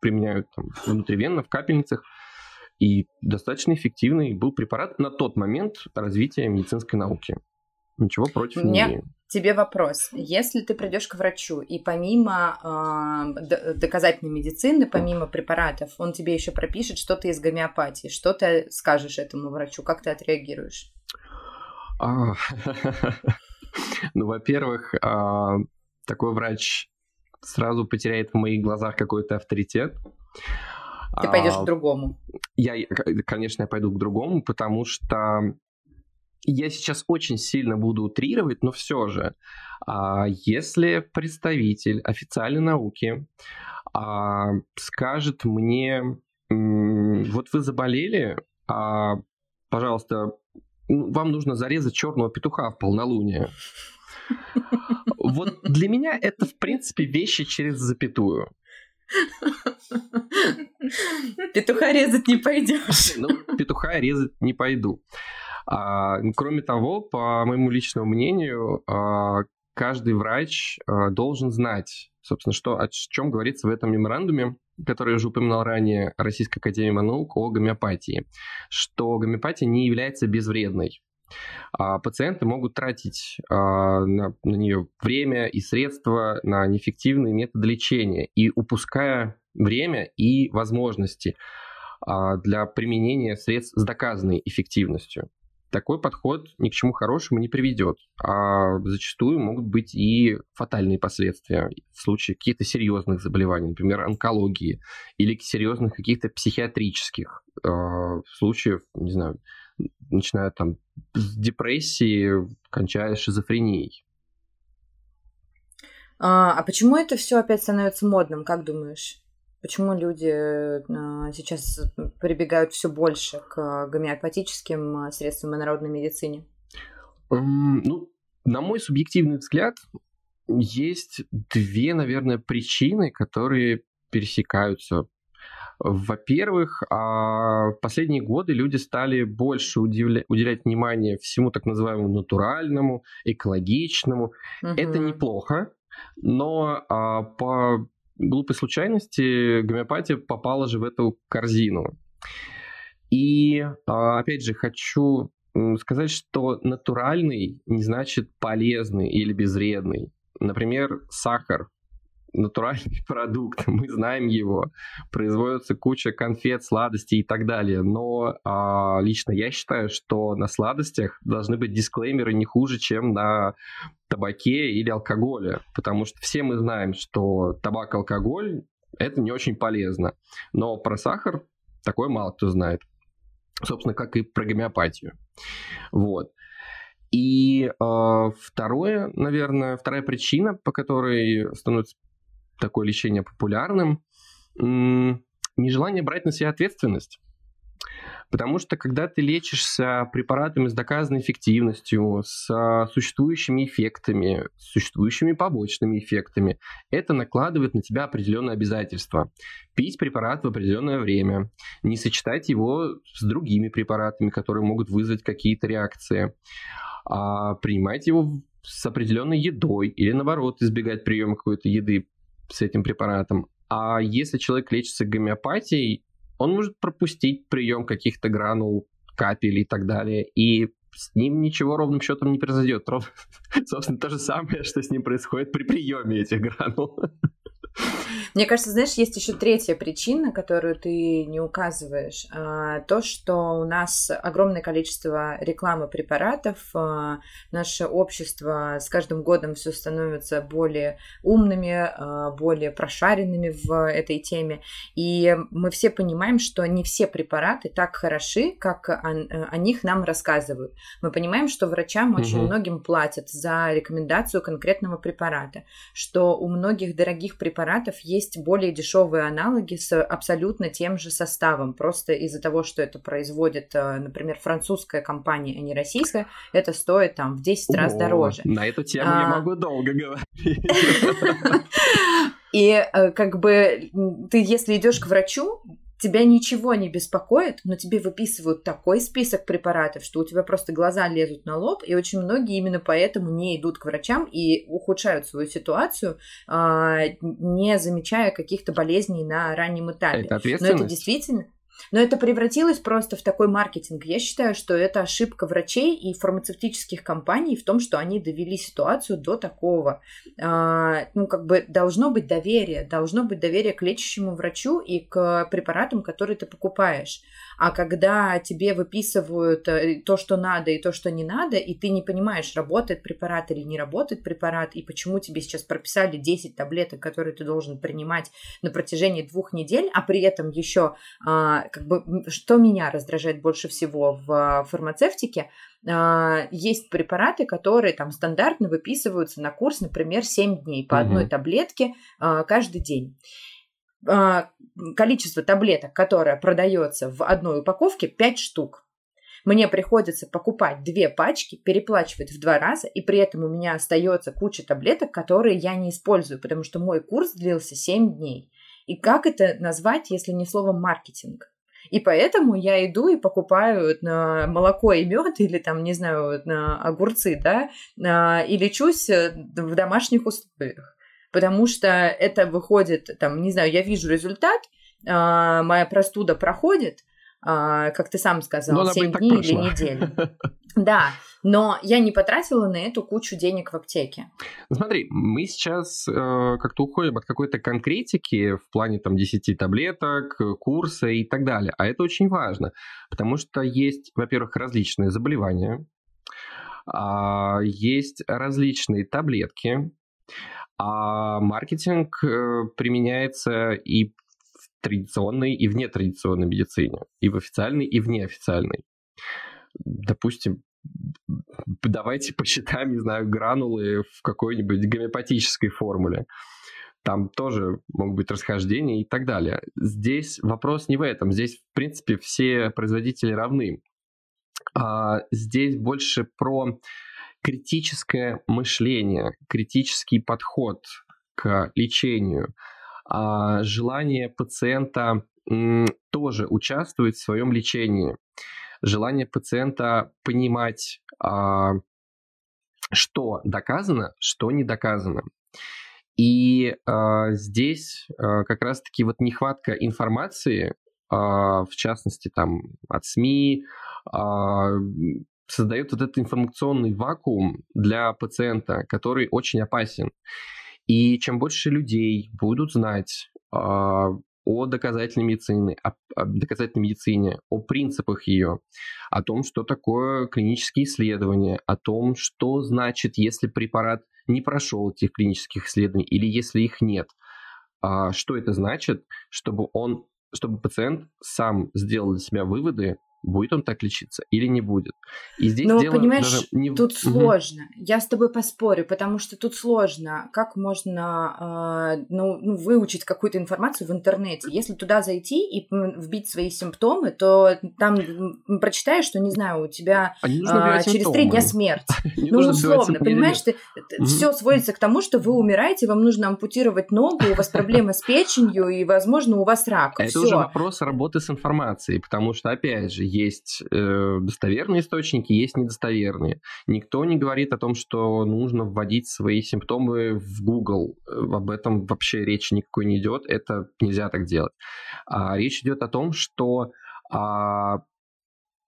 применяют там, внутривенно, в капельницах. И достаточно эффективный был препарат на тот момент развития медицинской науки. Ничего против Мне... не имею. Тебе вопрос. Если ты придешь к врачу, и помимо э, доказательной медицины, помимо препаратов, он тебе еще пропишет что-то из гомеопатии, что ты скажешь этому врачу? Как ты отреагируешь? А, ну, во-первых, а, такой врач сразу потеряет в моих глазах какой-то авторитет. Ты пойдешь к другому. Я, конечно, я пойду к другому, потому что я сейчас очень сильно буду утрировать, но все же, а, если представитель официальной науки а, скажет мне, вот вы заболели, а, пожалуйста, вам нужно зарезать черного петуха в полнолуние. Вот для меня это, в принципе, вещи через запятую. Петуха резать не пойдешь. Ну, петуха резать не пойду. А, кроме того, по моему личному мнению, а, каждый врач а, должен знать, собственно, что, о чем говорится в этом меморандуме, который я уже упоминал ранее, Российской Академии наук о гомеопатии, что гомеопатия не является безвредной. Пациенты могут тратить на, на нее время и средства на неэффективные методы лечения и упуская время и возможности для применения средств с доказанной эффективностью такой подход ни к чему хорошему не приведет, а зачастую могут быть и фатальные последствия в случае каких-то серьезных заболеваний, например, онкологии или серьезных каких-то психиатрических э, случаев, не знаю, начиная там с депрессии, кончая шизофренией. А, а почему это все опять становится модным, как думаешь? Почему люди а, сейчас прибегают все больше к гомеопатическим а, средствам и народной медицине? Ну, на мой субъективный взгляд, есть две, наверное, причины, которые пересекаются. Во-первых, в последние годы люди стали больше удивля- уделять внимание всему так называемому натуральному, экологичному. Угу. Это неплохо, но а, по глупой случайности гомеопатия попала же в эту корзину. И а, опять же хочу сказать, что натуральный не значит полезный или безвредный. Например, сахар натуральный продукт, мы знаем его, производится куча конфет, сладостей и так далее, но а, лично я считаю, что на сладостях должны быть дисклеймеры не хуже, чем на табаке или алкоголе, потому что все мы знаем, что табак, алкоголь это не очень полезно, но про сахар такое мало кто знает, собственно, как и про гомеопатию. Вот. И э, второе, наверное, вторая причина, по которой становится такое лечение популярным, нежелание брать на себя ответственность. Потому что когда ты лечишься препаратами с доказанной эффективностью, с существующими эффектами, с существующими побочными эффектами, это накладывает на тебя определенные обязательства. Пить препарат в определенное время, не сочетать его с другими препаратами, которые могут вызвать какие-то реакции, а принимать его с определенной едой или наоборот избегать приема какой-то еды с этим препаратом. А если человек лечится гомеопатией, он может пропустить прием каких-то гранул, капель и так далее, и с ним ничего ровным счетом не произойдет. Собственно, то же самое, что с ним происходит при приеме этих гранул. Мне кажется, знаешь, есть еще третья причина, которую ты не указываешь. А, то, что у нас огромное количество рекламы препаратов, а, наше общество с каждым годом все становится более умными, а, более прошаренными в этой теме. И мы все понимаем, что не все препараты так хороши, как о, о них нам рассказывают. Мы понимаем, что врачам очень угу. многим платят за рекомендацию конкретного препарата, что у многих дорогих препаратов препаратов есть более дешевые аналоги с абсолютно тем же составом. Просто из-за того, что это производит, э, например, французская компания, а не российская, это стоит там в 10 раз дороже. На эту тему а... я могу долго говорить. И э, как бы ты, если идешь к врачу, тебя ничего не беспокоит, но тебе выписывают такой список препаратов, что у тебя просто глаза лезут на лоб, и очень многие именно поэтому не идут к врачам и ухудшают свою ситуацию, а, не замечая каких-то болезней на раннем этапе. Это ответственность? Но это действительно... Но это превратилось просто в такой маркетинг. Я считаю, что это ошибка врачей и фармацевтических компаний в том, что они довели ситуацию до такого. А, ну, как бы должно быть доверие. Должно быть доверие к лечащему врачу и к препаратам, которые ты покупаешь. А когда тебе выписывают э, то, что надо, и то, что не надо, и ты не понимаешь, работает препарат или не работает препарат, и почему тебе сейчас прописали 10 таблеток, которые ты должен принимать на протяжении двух недель, а при этом еще, а, как бы, что меня раздражает больше всего в фармацевтике, а, есть препараты, которые там стандартно выписываются на курс, например, 7 дней по одной таблетке а, каждый день. А, количество таблеток, которое продается в одной упаковке, 5 штук. Мне приходится покупать две пачки, переплачивать в два раза, и при этом у меня остается куча таблеток, которые я не использую, потому что мой курс длился 7 дней. И как это назвать, если не словом маркетинг? И поэтому я иду и покупаю на молоко и мед или там, не знаю, на огурцы, да, а, и лечусь э, в домашних условиях потому что это выходит, там, не знаю, я вижу результат, а, моя простуда проходит, а, как ты сам сказал, 7 дней или неделю. Да, но я не потратила на эту кучу денег в аптеке. Ну, смотри, мы сейчас э, как-то уходим от какой-то конкретики в плане там 10 таблеток, курса и так далее. А это очень важно, потому что есть, во-первых, различные заболевания, э, есть различные таблетки, а маркетинг э, применяется и в традиционной, и в нетрадиционной медицине, и в официальной, и в неофициальной. Допустим, давайте посчитаем, не знаю, гранулы в какой-нибудь гомеопатической формуле. Там тоже могут быть расхождения и так далее. Здесь вопрос не в этом. Здесь, в принципе, все производители равны. А здесь больше про критическое мышление, критический подход к лечению, а желание пациента тоже участвовать в своем лечении, желание пациента понимать, а, что доказано, что не доказано. И а, здесь как раз-таки вот нехватка информации, в частности там от СМИ, создает вот этот информационный вакуум для пациента, который очень опасен. И чем больше людей будут знать э, о доказательной медицине, о, о доказательной медицине, о принципах ее, о том, что такое клинические исследования, о том, что значит, если препарат не прошел этих клинических исследований или если их нет, э, что это значит, чтобы он, чтобы пациент сам сделал для себя выводы будет он так лечиться или не будет. И здесь Но, дело понимаешь, даже не... тут угу. сложно. Я с тобой поспорю, потому что тут сложно. Как можно э, ну, ну, выучить какую-то информацию в интернете? Если туда зайти и вбить свои симптомы, то там прочитаешь, что, не знаю, у тебя а э, через три дня смерть. ну, условно, понимаешь, ты, все сводится к тому, что вы умираете, вам нужно ампутировать ногу, у вас проблемы с печенью, и, возможно, у вас рак. Это уже вопрос работы с информацией, потому что, опять же, есть э, достоверные источники, есть недостоверные. Никто не говорит о том, что нужно вводить свои симптомы в Google. Э, об этом вообще речи никакой не идет. Это нельзя так делать. А, речь идет о том, что а,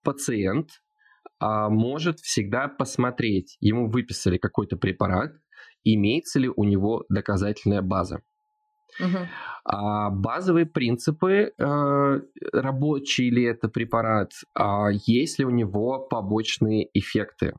пациент а, может всегда посмотреть, ему выписали какой-то препарат, имеется ли у него доказательная база. А базовые принципы, э, рабочий ли это препарат, а есть ли у него побочные эффекты.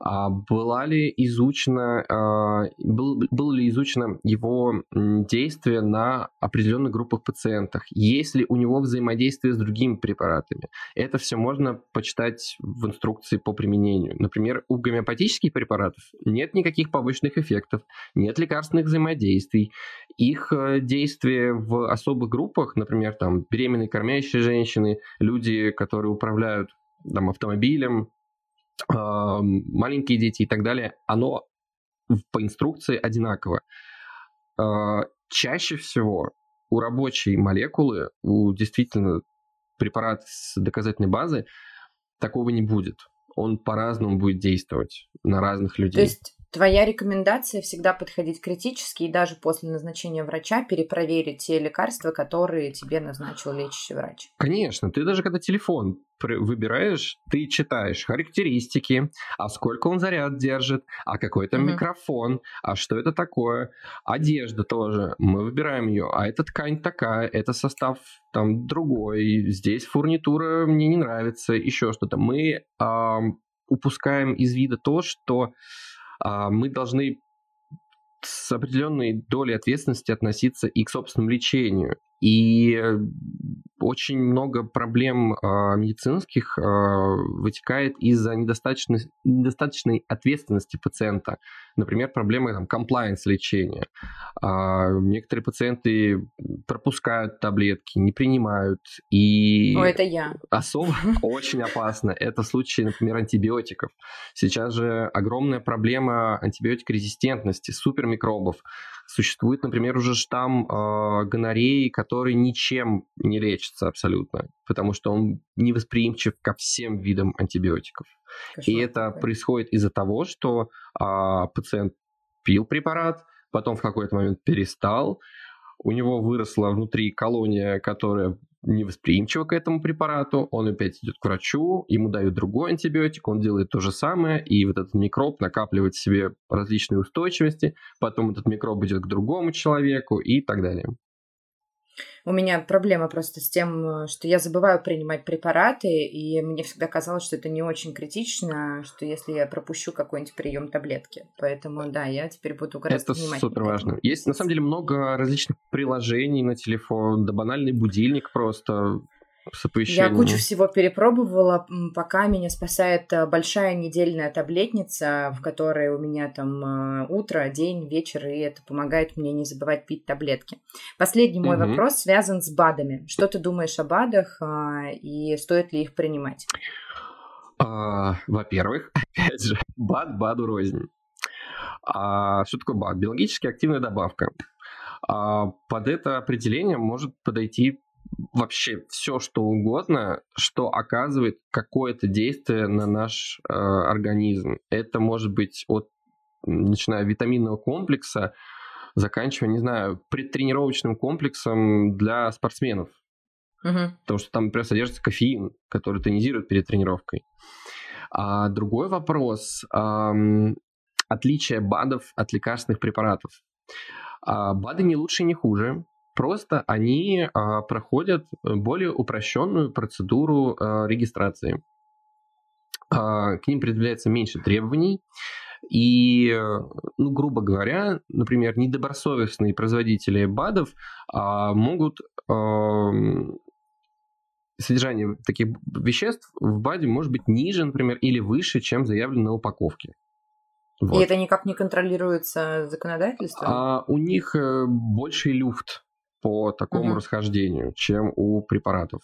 А была ли изучена, а, был, было ли изучено его действие на определенных группах пациентов? Есть ли у него взаимодействие с другими препаратами? Это все можно почитать в инструкции по применению. Например, у гомеопатических препаратов нет никаких побочных эффектов, нет лекарственных взаимодействий. Их э, действие в особых группах, например, там беременные кормящие женщины, люди, которые управляют там, автомобилем, маленькие дети и так далее, оно по инструкции одинаково. А, чаще всего у рабочей молекулы, у действительно препарата с доказательной базы, такого не будет. Он по-разному будет действовать на разных людей. То есть Твоя рекомендация всегда подходить критически и даже после назначения врача перепроверить те лекарства, которые тебе назначил лечащий врач. Конечно, ты даже когда телефон выбираешь, ты читаешь характеристики, а сколько он заряд держит, а какой там mm-hmm. микрофон, а что это такое, одежда тоже, мы выбираем ее, а эта ткань такая, это состав там другой, здесь фурнитура мне не нравится, еще что-то. Мы э, упускаем из вида то, что мы должны с определенной долей ответственности относиться и к собственному лечению. И э, очень много проблем э, медицинских э, вытекает из-за недостаточной, недостаточной ответственности пациента. Например, проблемы там, compliance лечения. Э, некоторые пациенты пропускают таблетки, не принимают. И О, это я. Особо очень опасно. Это случаи, например, антибиотиков. Сейчас же огромная проблема антибиотикорезистентности, супермикробов. Существует, например, уже штамм э, гонореи, который ничем не лечится абсолютно, потому что он невосприимчив ко всем видам антибиотиков. Кошмар. И это происходит из-за того, что э, пациент пил препарат, потом в какой-то момент перестал, у него выросла внутри колония, которая невосприимчива к этому препарату, он опять идет к врачу, ему дают другой антибиотик, он делает то же самое, и вот этот микроб накапливает в себе различные устойчивости, потом этот микроб идет к другому человеку и так далее. У меня проблема просто с тем, что я забываю принимать препараты, и мне всегда казалось, что это не очень критично, что если я пропущу какой-нибудь прием таблетки. Поэтому, да, я теперь буду гораздо Это супер важно. Есть, на самом деле, много различных приложений на телефон, да банальный будильник просто. Я кучу всего перепробовала, пока меня спасает э, большая недельная таблетница, в которой у меня там э, утро, день, вечер, и это помогает мне не забывать пить таблетки. Последний мой угу. вопрос связан с БАДами. Что ты думаешь о БАДах э, и стоит ли их принимать? А, во-первых, опять же, БАД БАДу рознь. А, что такое БАД? Биологически активная добавка. А, под это определение может подойти вообще все, что угодно, что оказывает какое-то действие на наш э, организм. Это может быть от, начиная витаминного комплекса, заканчивая, не знаю, предтренировочным комплексом для спортсменов. Угу. Потому что там, например, содержится кофеин, который тонизирует перед тренировкой. А другой вопрос эм, отличие БАДов от лекарственных препаратов. А БАДы не лучше, не хуже. Просто они а, проходят более упрощенную процедуру а, регистрации. А, к ним предъявляется меньше требований. И, ну, грубо говоря, например, недобросовестные производители БАДов а, могут а, содержание таких веществ в БАДе может быть ниже, например, или выше, чем заявлено на упаковке. Вот. И это никак не контролируется законодательством? А, у них э, больший люфт по такому угу. расхождению, чем у препаратов.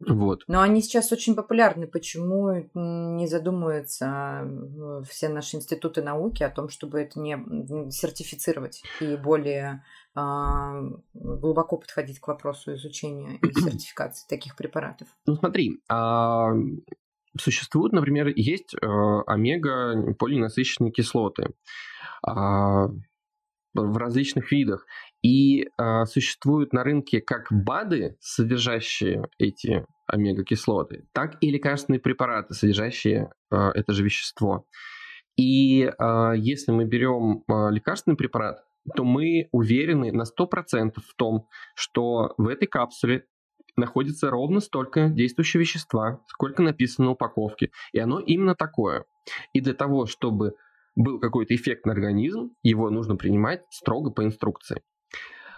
Вот. Но они сейчас очень популярны. Почему не задумываются э, все наши институты науки о том, чтобы это не сертифицировать и более э, глубоко подходить к вопросу изучения и сертификации таких препаратов? Ну смотри, а, существуют, например, есть э, омега-полинасыщенные кислоты а, в различных видах. И э, существуют на рынке как БАДы, содержащие эти омега-кислоты, так и лекарственные препараты, содержащие э, это же вещество. И э, если мы берем э, лекарственный препарат, то мы уверены на 100% в том, что в этой капсуле находится ровно столько действующего вещества, сколько написано на упаковке. И оно именно такое. И для того, чтобы был какой-то эффект на организм, его нужно принимать строго по инструкции.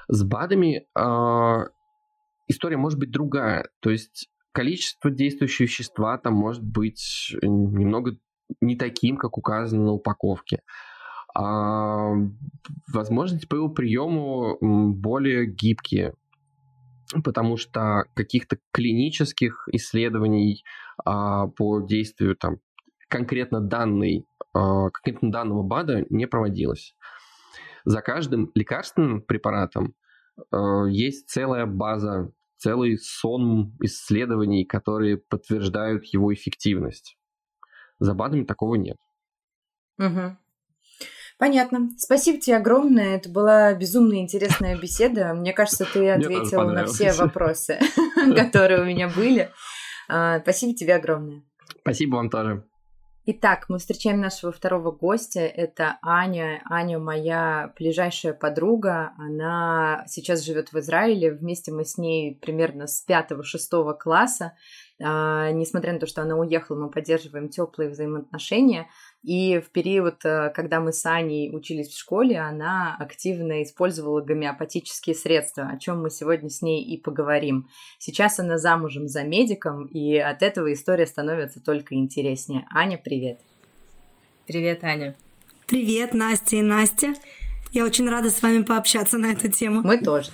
С БАДами э, история может быть другая. То есть количество действующего вещества там может быть немного не таким, как указано на упаковке. А возможности по его приему более гибкие, потому что каких-то клинических исследований а, по действию там конкретно данной, а, конкретно данного БАДа не проводилось за каждым лекарственным препаратом э, есть целая база, целый сон исследований, которые подтверждают его эффективность. За БАДами такого нет. Угу. Понятно. Спасибо тебе огромное. Это была безумно интересная беседа. Мне кажется, ты ответил на все вопросы, которые у меня были. А, спасибо тебе огромное. Спасибо вам тоже. Итак, мы встречаем нашего второго гостя. Это Аня. Аня моя ближайшая подруга. Она сейчас живет в Израиле. Вместе мы с ней примерно с 5-6 класса. А, несмотря на то, что она уехала, мы поддерживаем теплые взаимоотношения. И в период, э, когда мы с Аней учились в школе, она активно использовала гомеопатические средства, о чем мы сегодня с ней и поговорим. Сейчас она замужем за медиком, и от этого история становится только интереснее. Аня, привет. Привет, Аня. Привет, Настя и Настя. Я очень рада с вами пообщаться на эту тему. Мы тоже.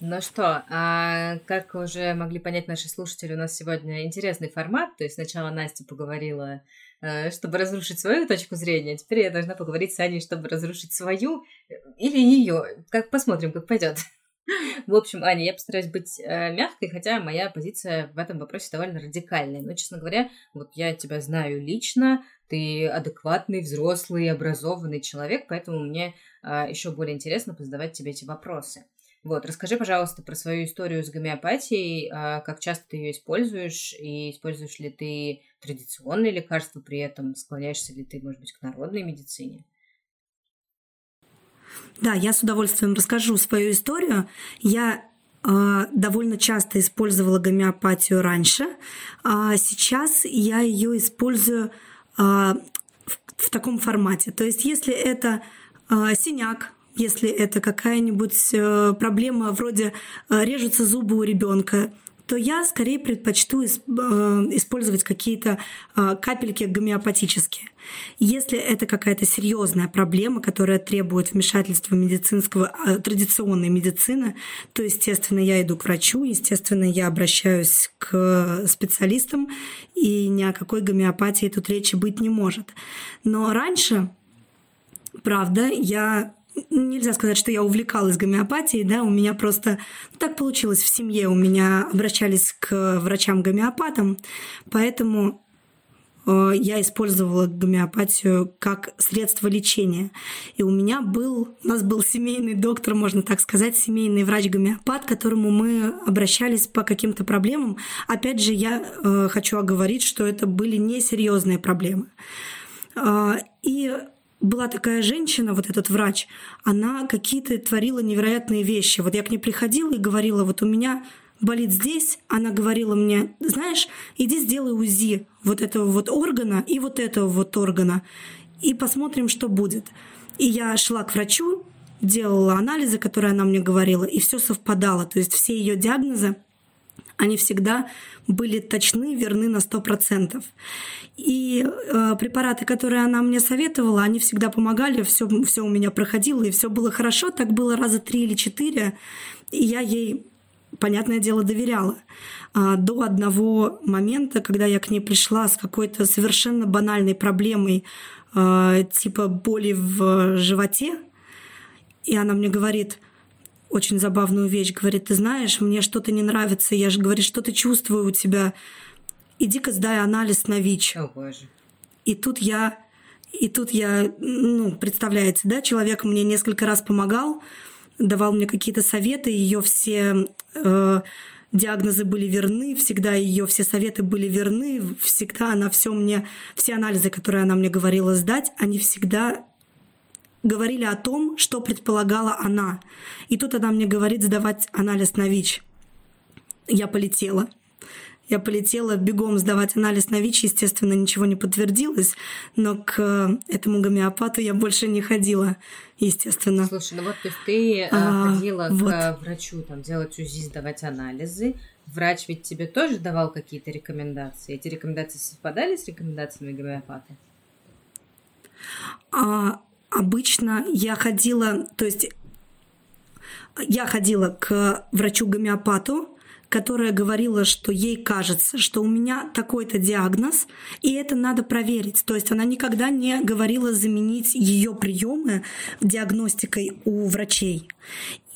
Ну что, а как уже могли понять наши слушатели, у нас сегодня интересный формат. То есть сначала Настя поговорила Э, чтобы разрушить свою точку зрения. Теперь я должна поговорить с Аней, чтобы разрушить свою э, или ее. Как посмотрим, как пойдет. В общем, Аня, я постараюсь быть э, мягкой, хотя моя позиция в этом вопросе довольно радикальная. Но, честно говоря, вот я тебя знаю лично, ты адекватный, взрослый, образованный человек, поэтому мне э, еще более интересно позадавать тебе эти вопросы. Вот, расскажи, пожалуйста, про свою историю с гомеопатией, а, как часто ты ее используешь, и используешь ли ты традиционные лекарства при этом, склоняешься ли ты, может быть, к народной медицине? Да, я с удовольствием расскажу свою историю. Я э, довольно часто использовала гомеопатию раньше, а сейчас я ее использую э, в, таком формате. То есть, если это синяк, если это какая-нибудь э, проблема вроде э, режутся зубы у ребенка, то я скорее предпочту э, использовать какие-то капельки гомеопатические. Если это какая-то серьезная проблема, которая требует вмешательства медицинского, традиционной медицины, то, естественно, я иду к врачу, естественно, я обращаюсь к специалистам, и ни о какой гомеопатии тут речи быть не может. Но раньше, правда, я нельзя сказать, что я увлекалась гомеопатией, да, у меня просто так получилось в семье, у меня обращались к врачам-гомеопатам, поэтому э, я использовала гомеопатию как средство лечения. И у меня был, у нас был семейный доктор, можно так сказать, семейный врач-гомеопат, к которому мы обращались по каким-то проблемам. Опять же, я э, хочу оговорить, что это были несерьезные проблемы. Э, и была такая женщина, вот этот врач, она какие-то творила невероятные вещи. Вот я к ней приходила и говорила, вот у меня болит здесь, она говорила мне, знаешь, иди сделай УЗИ вот этого вот органа и вот этого вот органа, и посмотрим, что будет. И я шла к врачу, делала анализы, которые она мне говорила, и все совпадало. То есть все ее диагнозы, они всегда были точны, верны на 100%. И э, препараты, которые она мне советовала, они всегда помогали, все, все у меня проходило, и все было хорошо. Так было раза три или четыре, и я ей, понятное дело, доверяла. А, до одного момента, когда я к ней пришла с какой-то совершенно банальной проблемой, э, типа боли в животе, и она мне говорит, очень забавную вещь. Говорит, ты знаешь, мне что-то не нравится. Я же, говорит, что-то чувствую у тебя. Иди-ка сдай анализ на ВИЧ. О, боже. И тут я, и тут я, ну, представляете, да, человек мне несколько раз помогал, давал мне какие-то советы, ее все э, диагнозы были верны, всегда ее все советы были верны, всегда она все мне, все анализы, которые она мне говорила сдать, они всегда говорили о том, что предполагала она. И тут она мне говорит сдавать анализ на ВИЧ. Я полетела. Я полетела бегом сдавать анализ на ВИЧ, естественно, ничего не подтвердилось, но к этому гомеопату я больше не ходила, естественно. Слушай, ну вот есть ты э, а, ходила вот. к врачу там делать УЗИ, сдавать анализы, врач ведь тебе тоже давал какие-то рекомендации. Эти рекомендации совпадали с рекомендациями гомеопата? А, обычно я ходила, то есть я ходила к врачу-гомеопату, которая говорила, что ей кажется, что у меня такой-то диагноз, и это надо проверить. То есть она никогда не говорила заменить ее приемы диагностикой у врачей.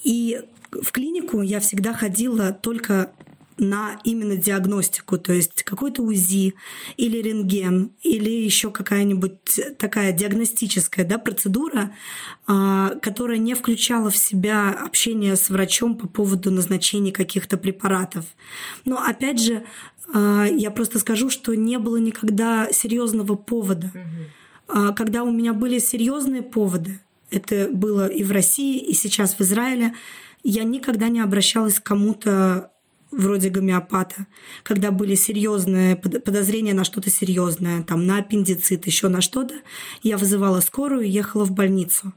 И в клинику я всегда ходила только на именно диагностику, то есть какой-то УЗИ или рентген или еще какая-нибудь такая диагностическая да, процедура, а, которая не включала в себя общение с врачом по поводу назначения каких-то препаратов. Но опять же, а, я просто скажу, что не было никогда серьезного повода. Угу. Когда у меня были серьезные поводы, это было и в России, и сейчас в Израиле, я никогда не обращалась к кому-то вроде гомеопата, когда были серьезные подозрения на что-то серьезное, там на аппендицит, еще на что-то, я вызывала скорую и ехала в больницу.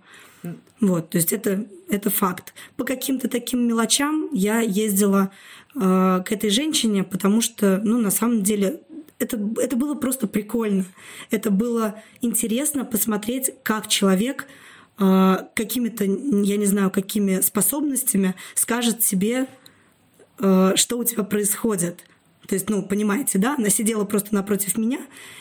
Вот, то есть это, это факт. По каким-то таким мелочам я ездила э, к этой женщине, потому что, ну, на самом деле, это, это было просто прикольно. Это было интересно посмотреть, как человек э, какими-то, я не знаю, какими способностями скажет себе что у тебя происходит. То есть, ну, понимаете, да? Она сидела просто напротив меня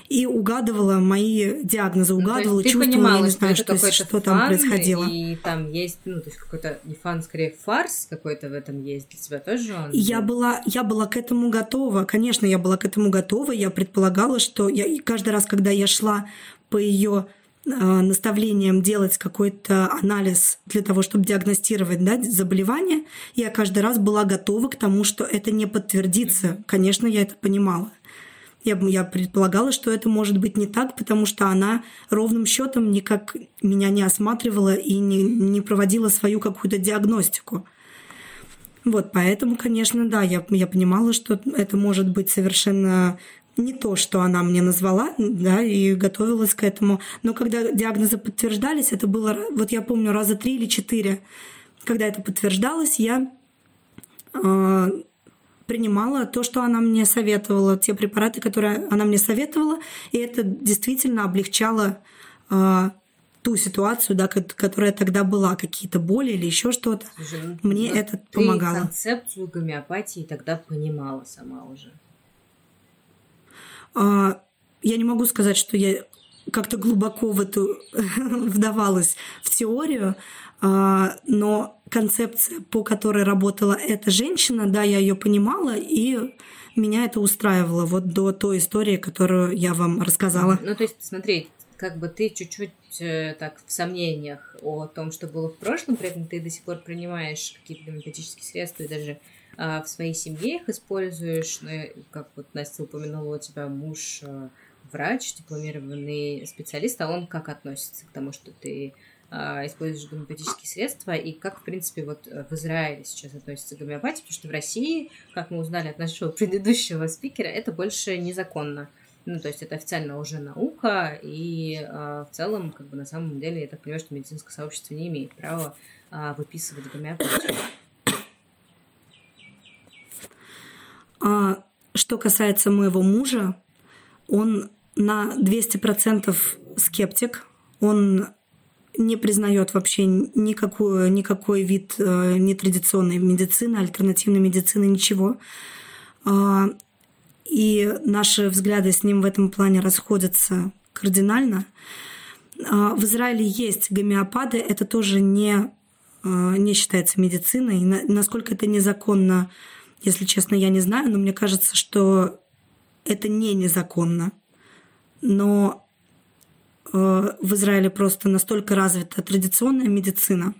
и угадывала мои диагнозы, угадывала, ну, ты чувствовала, понимала, я не знаю, что, что, что там происходило. И там есть, ну, то есть какой-то не фан, скорее фарс какой-то в этом есть для тебя тоже. Он я была, я была к этому готова, конечно, я была к этому готова. Я предполагала, что я каждый раз, когда я шла по ее Э, наставлением делать какой-то анализ для того, чтобы диагностировать да, заболевание, я каждый раз была готова к тому, что это не подтвердится. Конечно, я это понимала. Я, я предполагала, что это может быть не так, потому что она ровным счетом никак меня не осматривала и не, не проводила свою какую-то диагностику. Вот, поэтому, конечно, да, я, я понимала, что это может быть совершенно не то, что она мне назвала, да, и готовилась к этому. Но когда диагнозы подтверждались, это было, вот я помню, раза три или четыре, когда это подтверждалось, я э, принимала то, что она мне советовала, те препараты, которые она мне советовала, и это действительно облегчало э, ту ситуацию, да, которая тогда была, какие-то боли или еще что-то. Слушай, ну, мне это помогало. Ты концепцию гомеопатии тогда понимала сама уже. А, я не могу сказать, что я как-то глубоко в эту вдавалась в теорию, а, но концепция, по которой работала эта женщина, да, я ее понимала, и меня это устраивало вот до той истории, которую я вам рассказала. Ну, то есть, смотри, как бы ты чуть-чуть э, так в сомнениях о том, что было в прошлом, при этом ты до сих пор принимаешь какие-то гомеопатические средства и даже а, в своей семье их используешь, ну, как вот Настя упомянула, у тебя муж а, врач, дипломированный специалист, а он как относится к тому, что ты а, используешь гомеопатические средства, и как, в принципе, вот в Израиле сейчас относится к гомеопатии, потому что в России, как мы узнали от нашего предыдущего спикера, это больше незаконно. Ну, то есть это официально уже наука, и э, в целом, как бы на самом деле, я так понимаю, что медицинское сообщество не имеет права э, выписывать гомеопатию. А что касается моего мужа, он на 200% скептик. Он не признает вообще никакую, никакой вид э, нетрадиционной медицины, альтернативной медицины, ничего. Э, и наши взгляды с ним в этом плане расходятся кардинально. Э, в Израиле есть гомеопады, это тоже не, э, не считается медициной. Насколько это незаконно если честно, я не знаю, но мне кажется, что это не незаконно. Но э, в Израиле просто настолько развита традиционная медицина,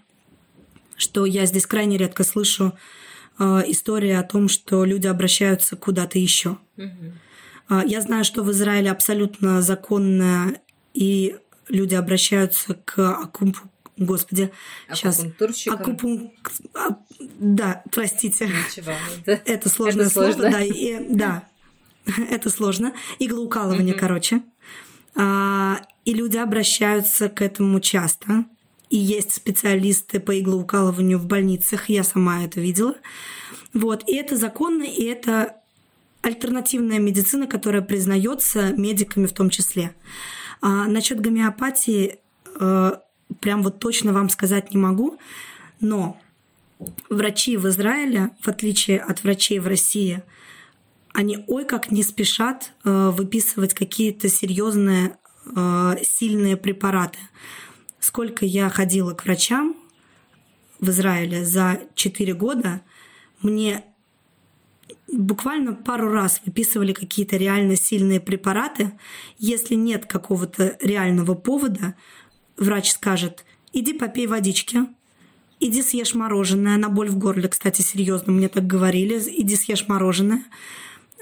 что я здесь крайне редко слышу э, истории о том, что люди обращаются куда-то еще. Угу. Я знаю, что в Израиле абсолютно законно, и люди обращаются к акумпу Господи, сейчас. Акупун... А, да, простите. Ничего. Это, сложное это слово, сложно. да, и, да. это сложно. Иглоукалывание, mm короче. А, и люди обращаются к этому часто. И есть специалисты по иглоукалыванию в больницах. Я сама это видела. Вот. И это законно, и это альтернативная медицина, которая признается медиками в том числе. А насчет гомеопатии э, прям вот точно вам сказать не могу, но врачи в Израиле, в отличие от врачей в России, они ой как не спешат э, выписывать какие-то серьезные э, сильные препараты. Сколько я ходила к врачам в Израиле за 4 года, мне буквально пару раз выписывали какие-то реально сильные препараты. Если нет какого-то реального повода, врач скажет, иди попей водички, иди съешь мороженое, на боль в горле, кстати, серьезно, мне так говорили, иди съешь мороженое.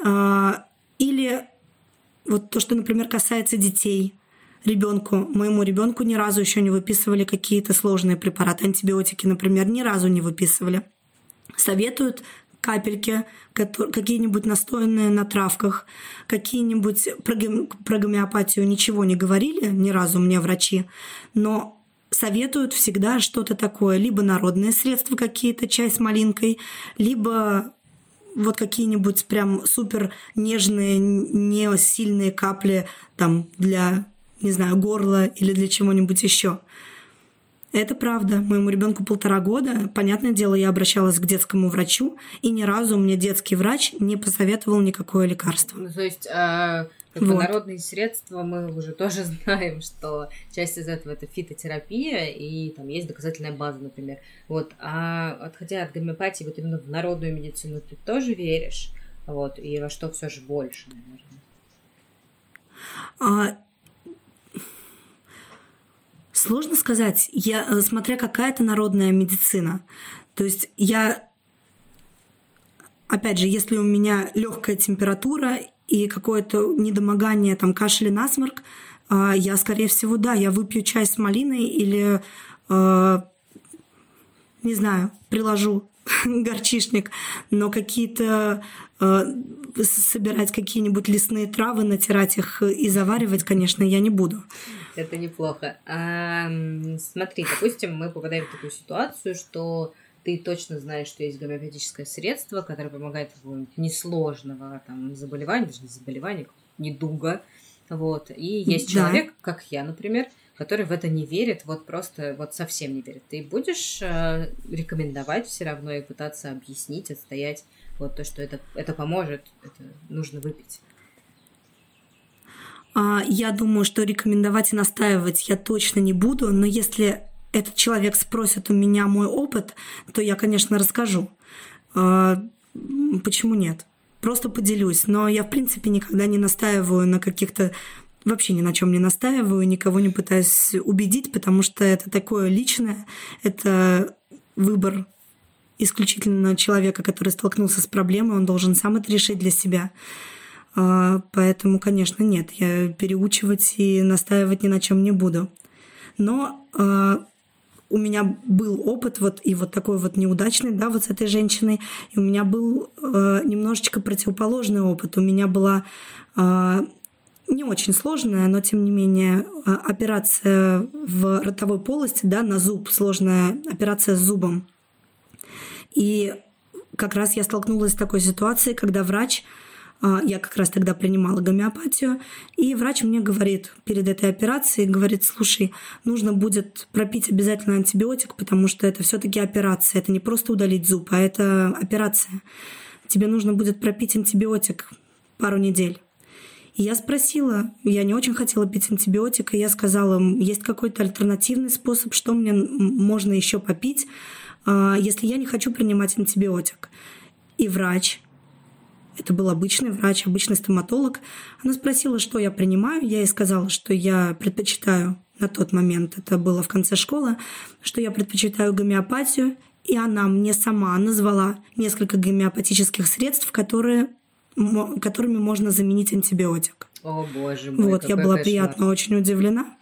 А, или вот то, что, например, касается детей, ребенку, моему ребенку ни разу еще не выписывали какие-то сложные препараты, антибиотики, например, ни разу не выписывали. Советуют капельки, какие-нибудь настоянные на травках, какие-нибудь про гомеопатию ничего не говорили ни разу мне врачи, но советуют всегда что-то такое, либо народные средства какие-то, чай с малинкой, либо вот какие-нибудь прям супер нежные, не сильные капли там для, не знаю, горла или для чего-нибудь еще. Это правда. Моему ребенку полтора года. Понятное дело, я обращалась к детскому врачу, и ни разу мне детский врач не посоветовал никакое лекарство. Ну, то есть, а, как вот. народные средства мы уже тоже знаем, что часть из этого это фитотерапия, и там есть доказательная база, например. Вот. А отходя от гомеопатии, вот именно в народную медицину ты тоже веришь? Вот. И во что все же больше, наверное? А, Сложно сказать, я, э, смотря какая это народная медицина. То есть я, опять же, если у меня легкая температура и какое-то недомогание, там кашель и насморк, а, я, скорее всего, да, я выпью чай с малиной или, а, не знаю, приложу горчишник, но какие-то собирать какие-нибудь лесные травы, натирать их и заваривать, конечно, я не буду. Это неплохо. А, смотри, допустим, мы попадаем в такую ситуацию, что ты точно знаешь, что есть гомеопатическое средство, которое помогает от несложного там, заболевания, даже не заболевания, недуга. Вот. И есть да. человек, как я, например, который в это не верит, вот просто вот совсем не верит. Ты будешь э, рекомендовать все равно и пытаться объяснить, отстоять вот то, что это, это поможет, это нужно выпить. А, я думаю, что рекомендовать и настаивать я точно не буду, но если этот человек спросит у меня мой опыт, то я, конечно, расскажу. А, почему нет? Просто поделюсь. Но я, в принципе, никогда не настаиваю на каких-то вообще ни на чем не настаиваю, никого не пытаюсь убедить, потому что это такое личное, это выбор исключительно человека, который столкнулся с проблемой, он должен сам это решить для себя. А, поэтому, конечно, нет, я переучивать и настаивать ни на чем не буду. Но а, у меня был опыт вот и вот такой вот неудачный, да, вот с этой женщиной, и у меня был э, немножечко противоположный опыт. У меня была э, не очень сложная, но тем не менее операция в ротовой полости, да, на зуб, сложная операция с зубом. И как раз я столкнулась с такой ситуацией, когда врач а, я как раз тогда принимала гомеопатию, и врач мне говорит перед этой операцией, говорит, слушай, нужно будет пропить обязательно антибиотик, потому что это все таки операция, это не просто удалить зуб, а это операция. Тебе нужно будет пропить антибиотик пару недель. И я спросила, я не очень хотела пить антибиотик, и я сказала, есть какой-то альтернативный способ, что мне можно еще попить, если я не хочу принимать антибиотик. И врач это был обычный врач, обычный стоматолог. Она спросила, что я принимаю. Я ей сказала, что я предпочитаю на тот момент, это было в конце школы, что я предпочитаю гомеопатию. И она мне сама назвала несколько гомеопатических средств, которые, которыми можно заменить антибиотик. О, боже мой. Вот, я была кошмар. приятно очень удивлена.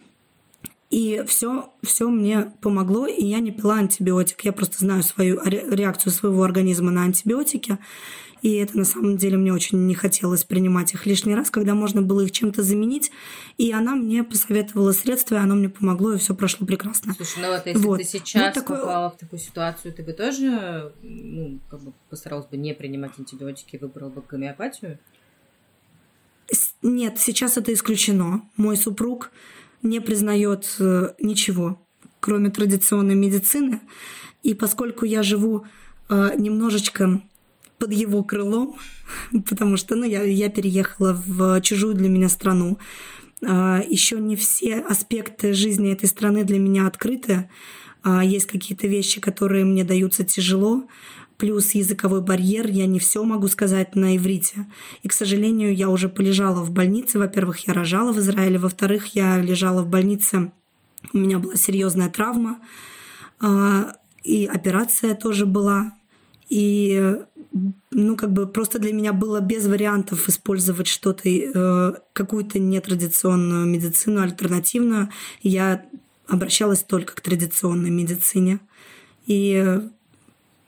И все, все мне помогло, и я не пила антибиотик. Я просто знаю свою реакцию своего организма на антибиотики. И это на самом деле мне очень не хотелось принимать их лишний раз, когда можно было их чем-то заменить. И она мне посоветовала средства, и оно мне помогло, и все прошло прекрасно. Слушай, ну вот если вот. ты сейчас ну, такой... попала в такую ситуацию, ты бы тоже ну, как бы постаралась бы не принимать антибиотики, выбрала бы гомеопатию? Нет, сейчас это исключено. Мой супруг не признает э, ничего, кроме традиционной медицины. И поскольку я живу э, немножечко под его крылом, потому что ну, я, я переехала в чужую для меня страну. А, Еще не все аспекты жизни этой страны для меня открыты. А, есть какие-то вещи, которые мне даются тяжело. Плюс языковой барьер, я не все могу сказать на иврите. И, к сожалению, я уже полежала в больнице. Во-первых, я рожала в Израиле, во-вторых, я лежала в больнице, у меня была серьезная травма, а, и операция тоже была. И ну, как бы просто для меня было без вариантов использовать что-то, э, какую-то нетрадиционную медицину, альтернативную. Я обращалась только к традиционной медицине. И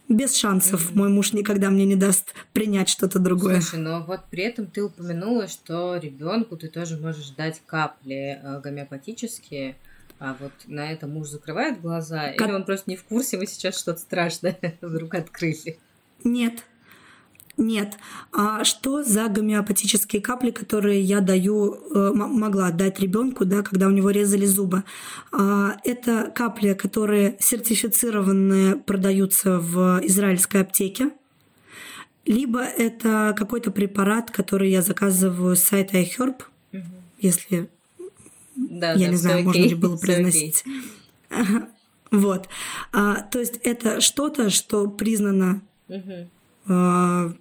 без шансов mm-hmm. мой муж никогда мне не даст принять что-то другое. Слушай, но вот при этом ты упомянула, что ребенку ты тоже можешь дать капли э, гомеопатические. А вот на это муж закрывает глаза, как... или он просто не в курсе, вы сейчас что-то страшное вдруг открыли? Нет. Нет. А что за гомеопатические капли, которые я даю, э, могла дать ребенку, да, когда у него резали зубы? А, это капли, которые сертифицированные, продаются в израильской аптеке. Либо это какой-то препарат, который я заказываю с сайта iHerb, угу. если да, я да, не знаю, окей. можно ли было произносить. Вот. А, то есть это что-то, что признано угу. А,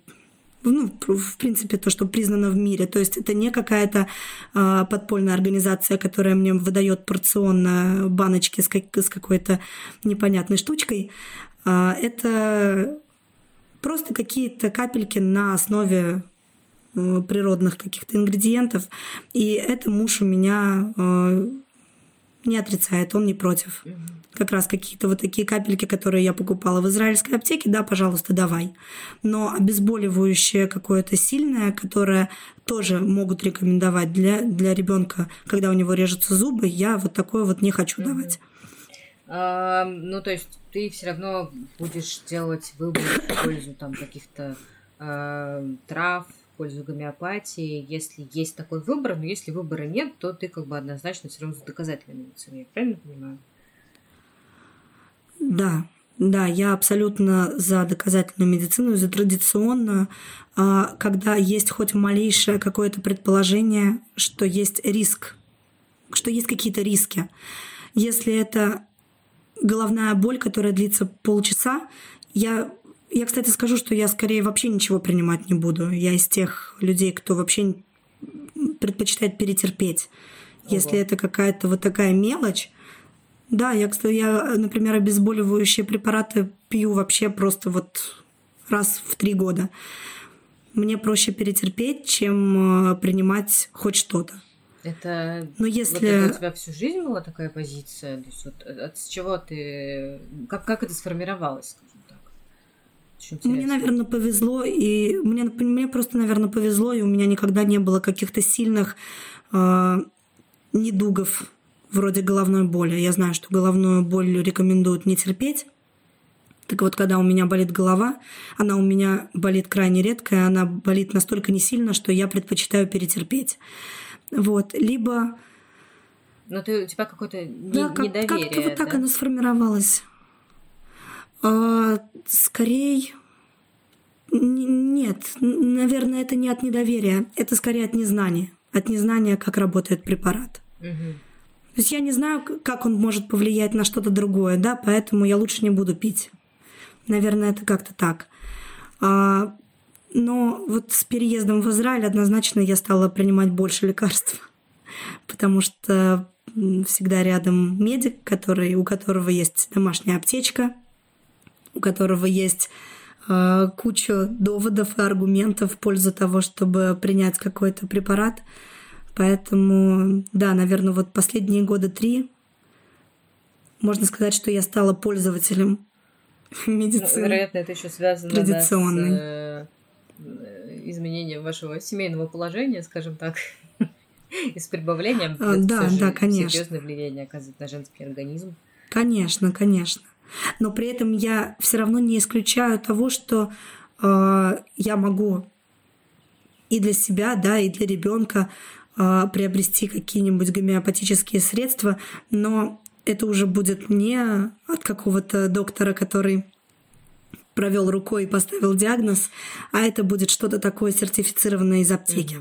ну, в принципе, то, что признано в мире. То есть это не какая-то а, подпольная организация, которая мне выдает порционно баночки с, как, с какой-то непонятной штучкой. А, это просто какие-то капельки на основе Э, природных каких-то ингредиентов. И это муж у меня э, не отрицает, он не против. Как раз какие-то вот такие капельки, которые я покупала в израильской аптеке, да, пожалуйста, давай. Но обезболивающее какое-то сильное, которое тоже могут рекомендовать для, для ребенка, когда у него режутся зубы, я вот такое вот не хочу давать. А, ну, то есть ты все равно будешь делать выбор в пользу там каких-то э, трав, пользу гомеопатии, если есть такой выбор, но если выбора нет, то ты как бы однозначно все равно за доказательной медициной, я правильно понимаю? Да, да, я абсолютно за доказательную медицину, за традиционную, а, когда есть хоть малейшее какое-то предположение, что есть риск, что есть какие-то риски. Если это головная боль, которая длится полчаса, я я, кстати, скажу, что я скорее вообще ничего принимать не буду. Я из тех людей, кто вообще предпочитает перетерпеть. Ого. Если это какая-то вот такая мелочь, да, я, кстати, я, например, обезболивающие препараты пью вообще просто вот раз в три года. Мне проще перетерпеть, чем э, принимать хоть что-то. Это, Но если... вот это у тебя всю жизнь была такая позиция? То есть вот от с чего ты... Как, как это сформировалось? Мне, наверное, повезло, и мне, мне просто, наверное, повезло, и у меня никогда не было каких-то сильных э, недугов вроде головной боли. Я знаю, что головную боль рекомендуют не терпеть. Так вот, когда у меня болит голова, она у меня болит крайне редко, и она болит настолько не сильно, что я предпочитаю перетерпеть. Вот. Либо... Но ты, у тебя какое-то не, да, как, недоверие, как-то вот да? так оно сформировалось. А, скорее... Нет, наверное, это не от недоверия, это скорее от незнания. От незнания, как работает препарат. Угу. То есть я не знаю, как он может повлиять на что-то другое, да, поэтому я лучше не буду пить. Наверное, это как-то так. А, но вот с переездом в Израиль однозначно я стала принимать больше лекарств, потому что всегда рядом медик, который, у которого есть домашняя аптечка, у которого есть э, куча доводов и аргументов в пользу того, чтобы принять какой-то препарат. Поэтому, да, наверное, вот последние года три можно сказать, что я стала пользователем медицины. Ну, вероятно, это еще связано традиционной. Да, с э, изменением вашего семейного положения, скажем так, и с прибавлением. А, да, да, конечно. Серьезное влияние оказывает на женский организм. Конечно, конечно но при этом я все равно не исключаю того, что э, я могу и для себя, да, и для ребенка э, приобрести какие-нибудь гомеопатические средства, но это уже будет не от какого-то доктора, который провел рукой и поставил диагноз, а это будет что-то такое сертифицированное из аптеки.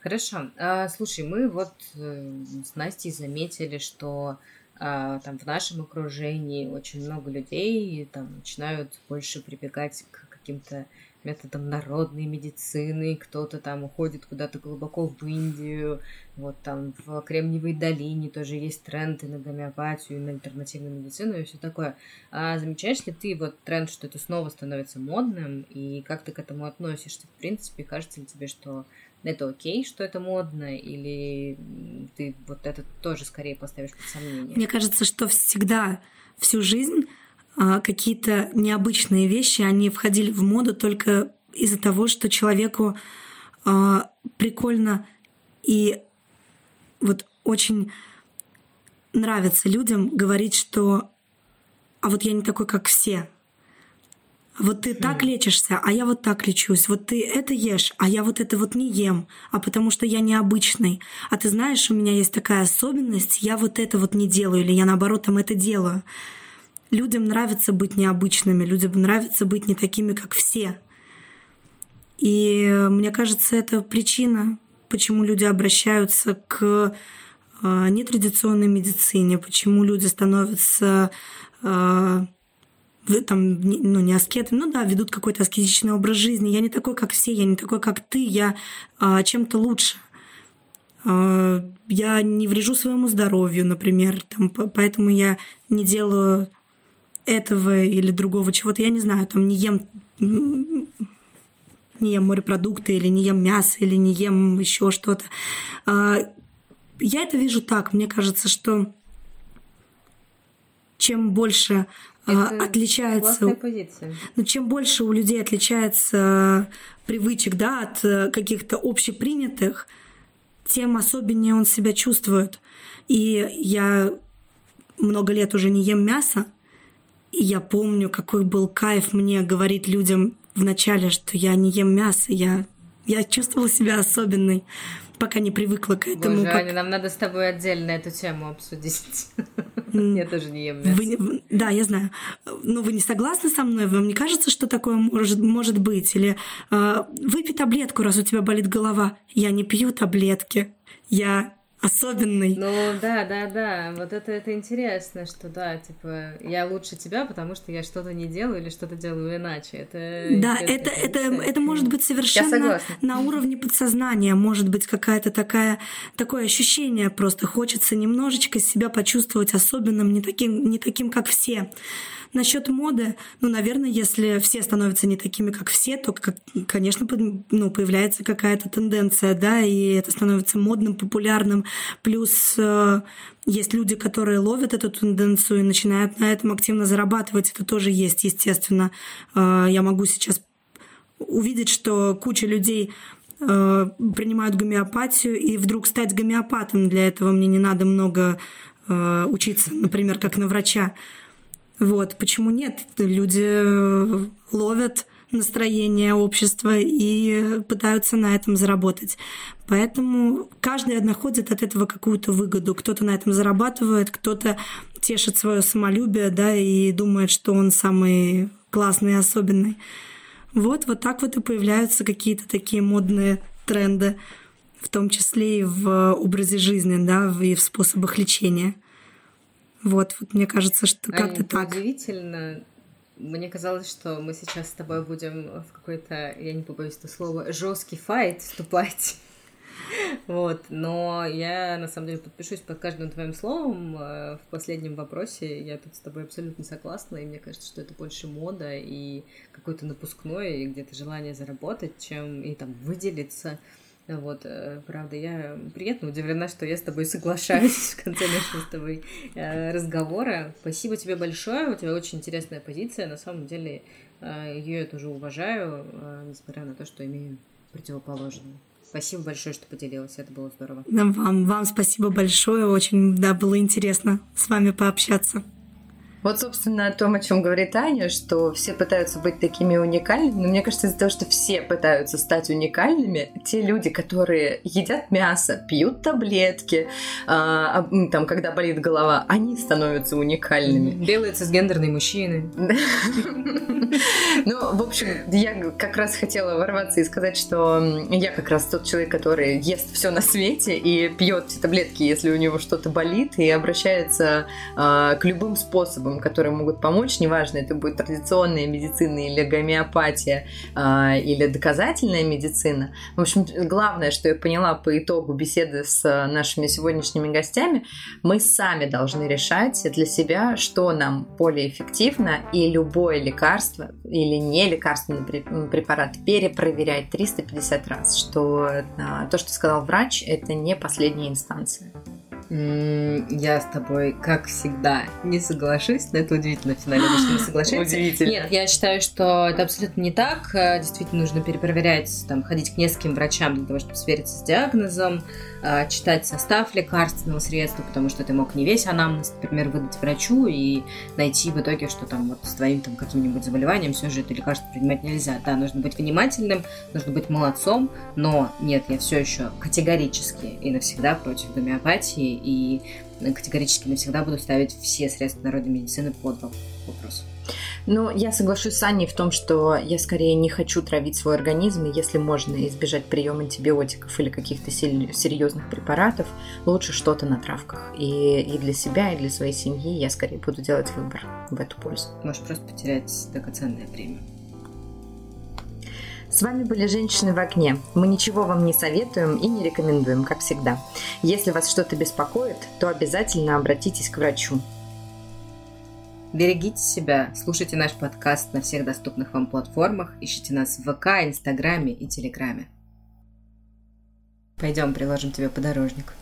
Хорошо. А, слушай, мы вот э, с Настей заметили, что а, там в нашем окружении очень много людей там начинают больше прибегать к каким-то методом народной медицины, кто-то там уходит куда-то глубоко в Индию, вот там в Кремниевой долине тоже есть тренды на гомеопатию, на альтернативную медицину и все такое. А замечаешь ли ты вот тренд, что это снова становится модным, и как ты к этому относишься? В принципе, кажется ли тебе, что это окей, что это модно, или ты вот это тоже скорее поставишь под сомнение? Мне кажется, что всегда, всю жизнь какие-то необычные вещи, они входили в моду только из-за того, что человеку а, прикольно и вот очень нравится людям говорить, что а вот я не такой, как все. Вот ты так лечишься, а я вот так лечусь. Вот ты это ешь, а я вот это вот не ем, а потому что я необычный. А ты знаешь, у меня есть такая особенность, я вот это вот не делаю, или я наоборот там это делаю. Людям нравится быть необычными, людям нравится быть не такими, как все. И мне кажется, это причина, почему люди обращаются к э, нетрадиционной медицине, почему люди становятся э, там, ну, не аскетами, ну да, ведут какой-то аскетичный образ жизни. Я не такой, как все, я не такой, как ты, я чем-то лучше. Я не врежу своему здоровью, например, там, поэтому я не делаю этого или другого чего-то, я не знаю, там не ем не ем морепродукты или не ем мясо или не ем еще что-то. А, я это вижу так. Мне кажется, что чем больше а, это отличается, ну чем больше у людей отличается привычек, да, от э, каких-то общепринятых, тем особеннее он себя чувствует. И я много лет уже не ем мясо, я помню, какой был кайф мне говорить людям вначале, что я не ем мясо, я, я чувствовала себя особенной, пока не привыкла к этому. Боже, Аня, нам надо с тобой отдельно эту тему обсудить. Я тоже не ем мясо. Вы, да, я знаю. Но вы не согласны со мной? Вам не кажется, что такое может, может быть? Или э, выпей таблетку, раз у тебя болит голова. Я не пью таблетки. Я особенный. Ну да, да, да. Вот это, это интересно, что да, типа, я лучше тебя, потому что я что-то не делаю или что-то делаю иначе. Это да, это, это, это может быть совершенно на уровне подсознания, может быть какая-то такая, такое ощущение просто. Хочется немножечко себя почувствовать особенным, не таким, не таким, как все. Насчет моды, ну, наверное, если все становятся не такими, как все, то, конечно, ну, появляется какая-то тенденция, да, и это становится модным, популярным. Плюс э, есть люди, которые ловят эту тенденцию и начинают на этом активно зарабатывать. Это тоже есть, естественно. Э, я могу сейчас увидеть, что куча людей э, принимают гомеопатию, и вдруг стать гомеопатом для этого мне не надо много учиться, например, как на врача. Вот, почему нет? Люди э, ловят настроение общества и пытаются на этом заработать. Поэтому каждый находит от этого какую-то выгоду. Кто-то на этом зарабатывает, кто-то тешит свое самолюбие, да, и думает, что он самый классный и особенный. Вот, вот так вот и появляются какие-то такие модные тренды, в том числе и в образе жизни, да, и в способах лечения. Вот, вот мне кажется, что как-то так. Удивительно. Мне казалось, что мы сейчас с тобой будем в какой-то, я не побоюсь этого слова, жесткий файт вступать. Вот, но я на самом деле подпишусь под каждым твоим словом э, в последнем вопросе. Я тут с тобой абсолютно согласна, и мне кажется, что это больше мода и какое-то напускное, и где-то желание заработать, чем и там выделиться. Вот, э, правда, я приятно удивлена, что я с тобой соглашаюсь в конце нашего с тобой э, разговора. Спасибо тебе большое, у тебя очень интересная позиция. На самом деле, э, ее я тоже уважаю, несмотря на то, что имею противоположную. Спасибо большое, что поделилась, это было здорово. Вам, вам спасибо большое, очень, да, было интересно с вами пообщаться. Вот, собственно, о том, о чем говорит Аня, что все пытаются быть такими уникальными. Но мне кажется, из-за того, что все пытаются стать уникальными, те люди, которые едят мясо, пьют таблетки, а, там, когда болит голова, они становятся уникальными. Белые цисгендерные мужчины. Ну, в общем, я как раз хотела ворваться и сказать, что я как раз тот человек, который ест все на свете и пьет таблетки, если у него что-то болит, и обращается а, к любым способам которые могут помочь, неважно, это будет традиционная медицина или гомеопатия, э, или доказательная медицина. В общем, главное, что я поняла по итогу беседы с нашими сегодняшними гостями, мы сами должны решать для себя, что нам более эффективно, и любое лекарство или не лекарственный препарат перепроверять 350 раз, что э, то, что сказал врач, это не последняя инстанция. Я с тобой, как всегда, не соглашусь, но это удивительно в финале что не соглашаемся. Удивительно. Нет, я считаю, что это абсолютно не так. Э, действительно, нужно перепроверять, там, ходить к нескольким врачам для того, чтобы свериться с диагнозом, читать состав лекарственного средства, потому что ты мог не весь анамнез, например, выдать врачу и найти в итоге, что там вот с твоим там каким-нибудь заболеванием все же это лекарство принимать нельзя. Да, нужно быть внимательным, нужно быть молодцом, но нет, я все еще категорически и навсегда против гомеопатии и категорически навсегда буду ставить все средства народной медицины под вопрос. Ну, я соглашусь с Аней в том, что я скорее не хочу травить свой организм, и если можно избежать приема антибиотиков или каких-то серьезных препаратов, лучше что-то на травках. И, и для себя, и для своей семьи я скорее буду делать выбор в эту пользу. Можешь просто потерять драгоценное время. С вами были «Женщины в окне». Мы ничего вам не советуем и не рекомендуем, как всегда. Если вас что-то беспокоит, то обязательно обратитесь к врачу. Берегите себя, слушайте наш подкаст на всех доступных вам платформах, ищите нас в ВК, Инстаграме и Телеграме. Пойдем, приложим тебе подорожник.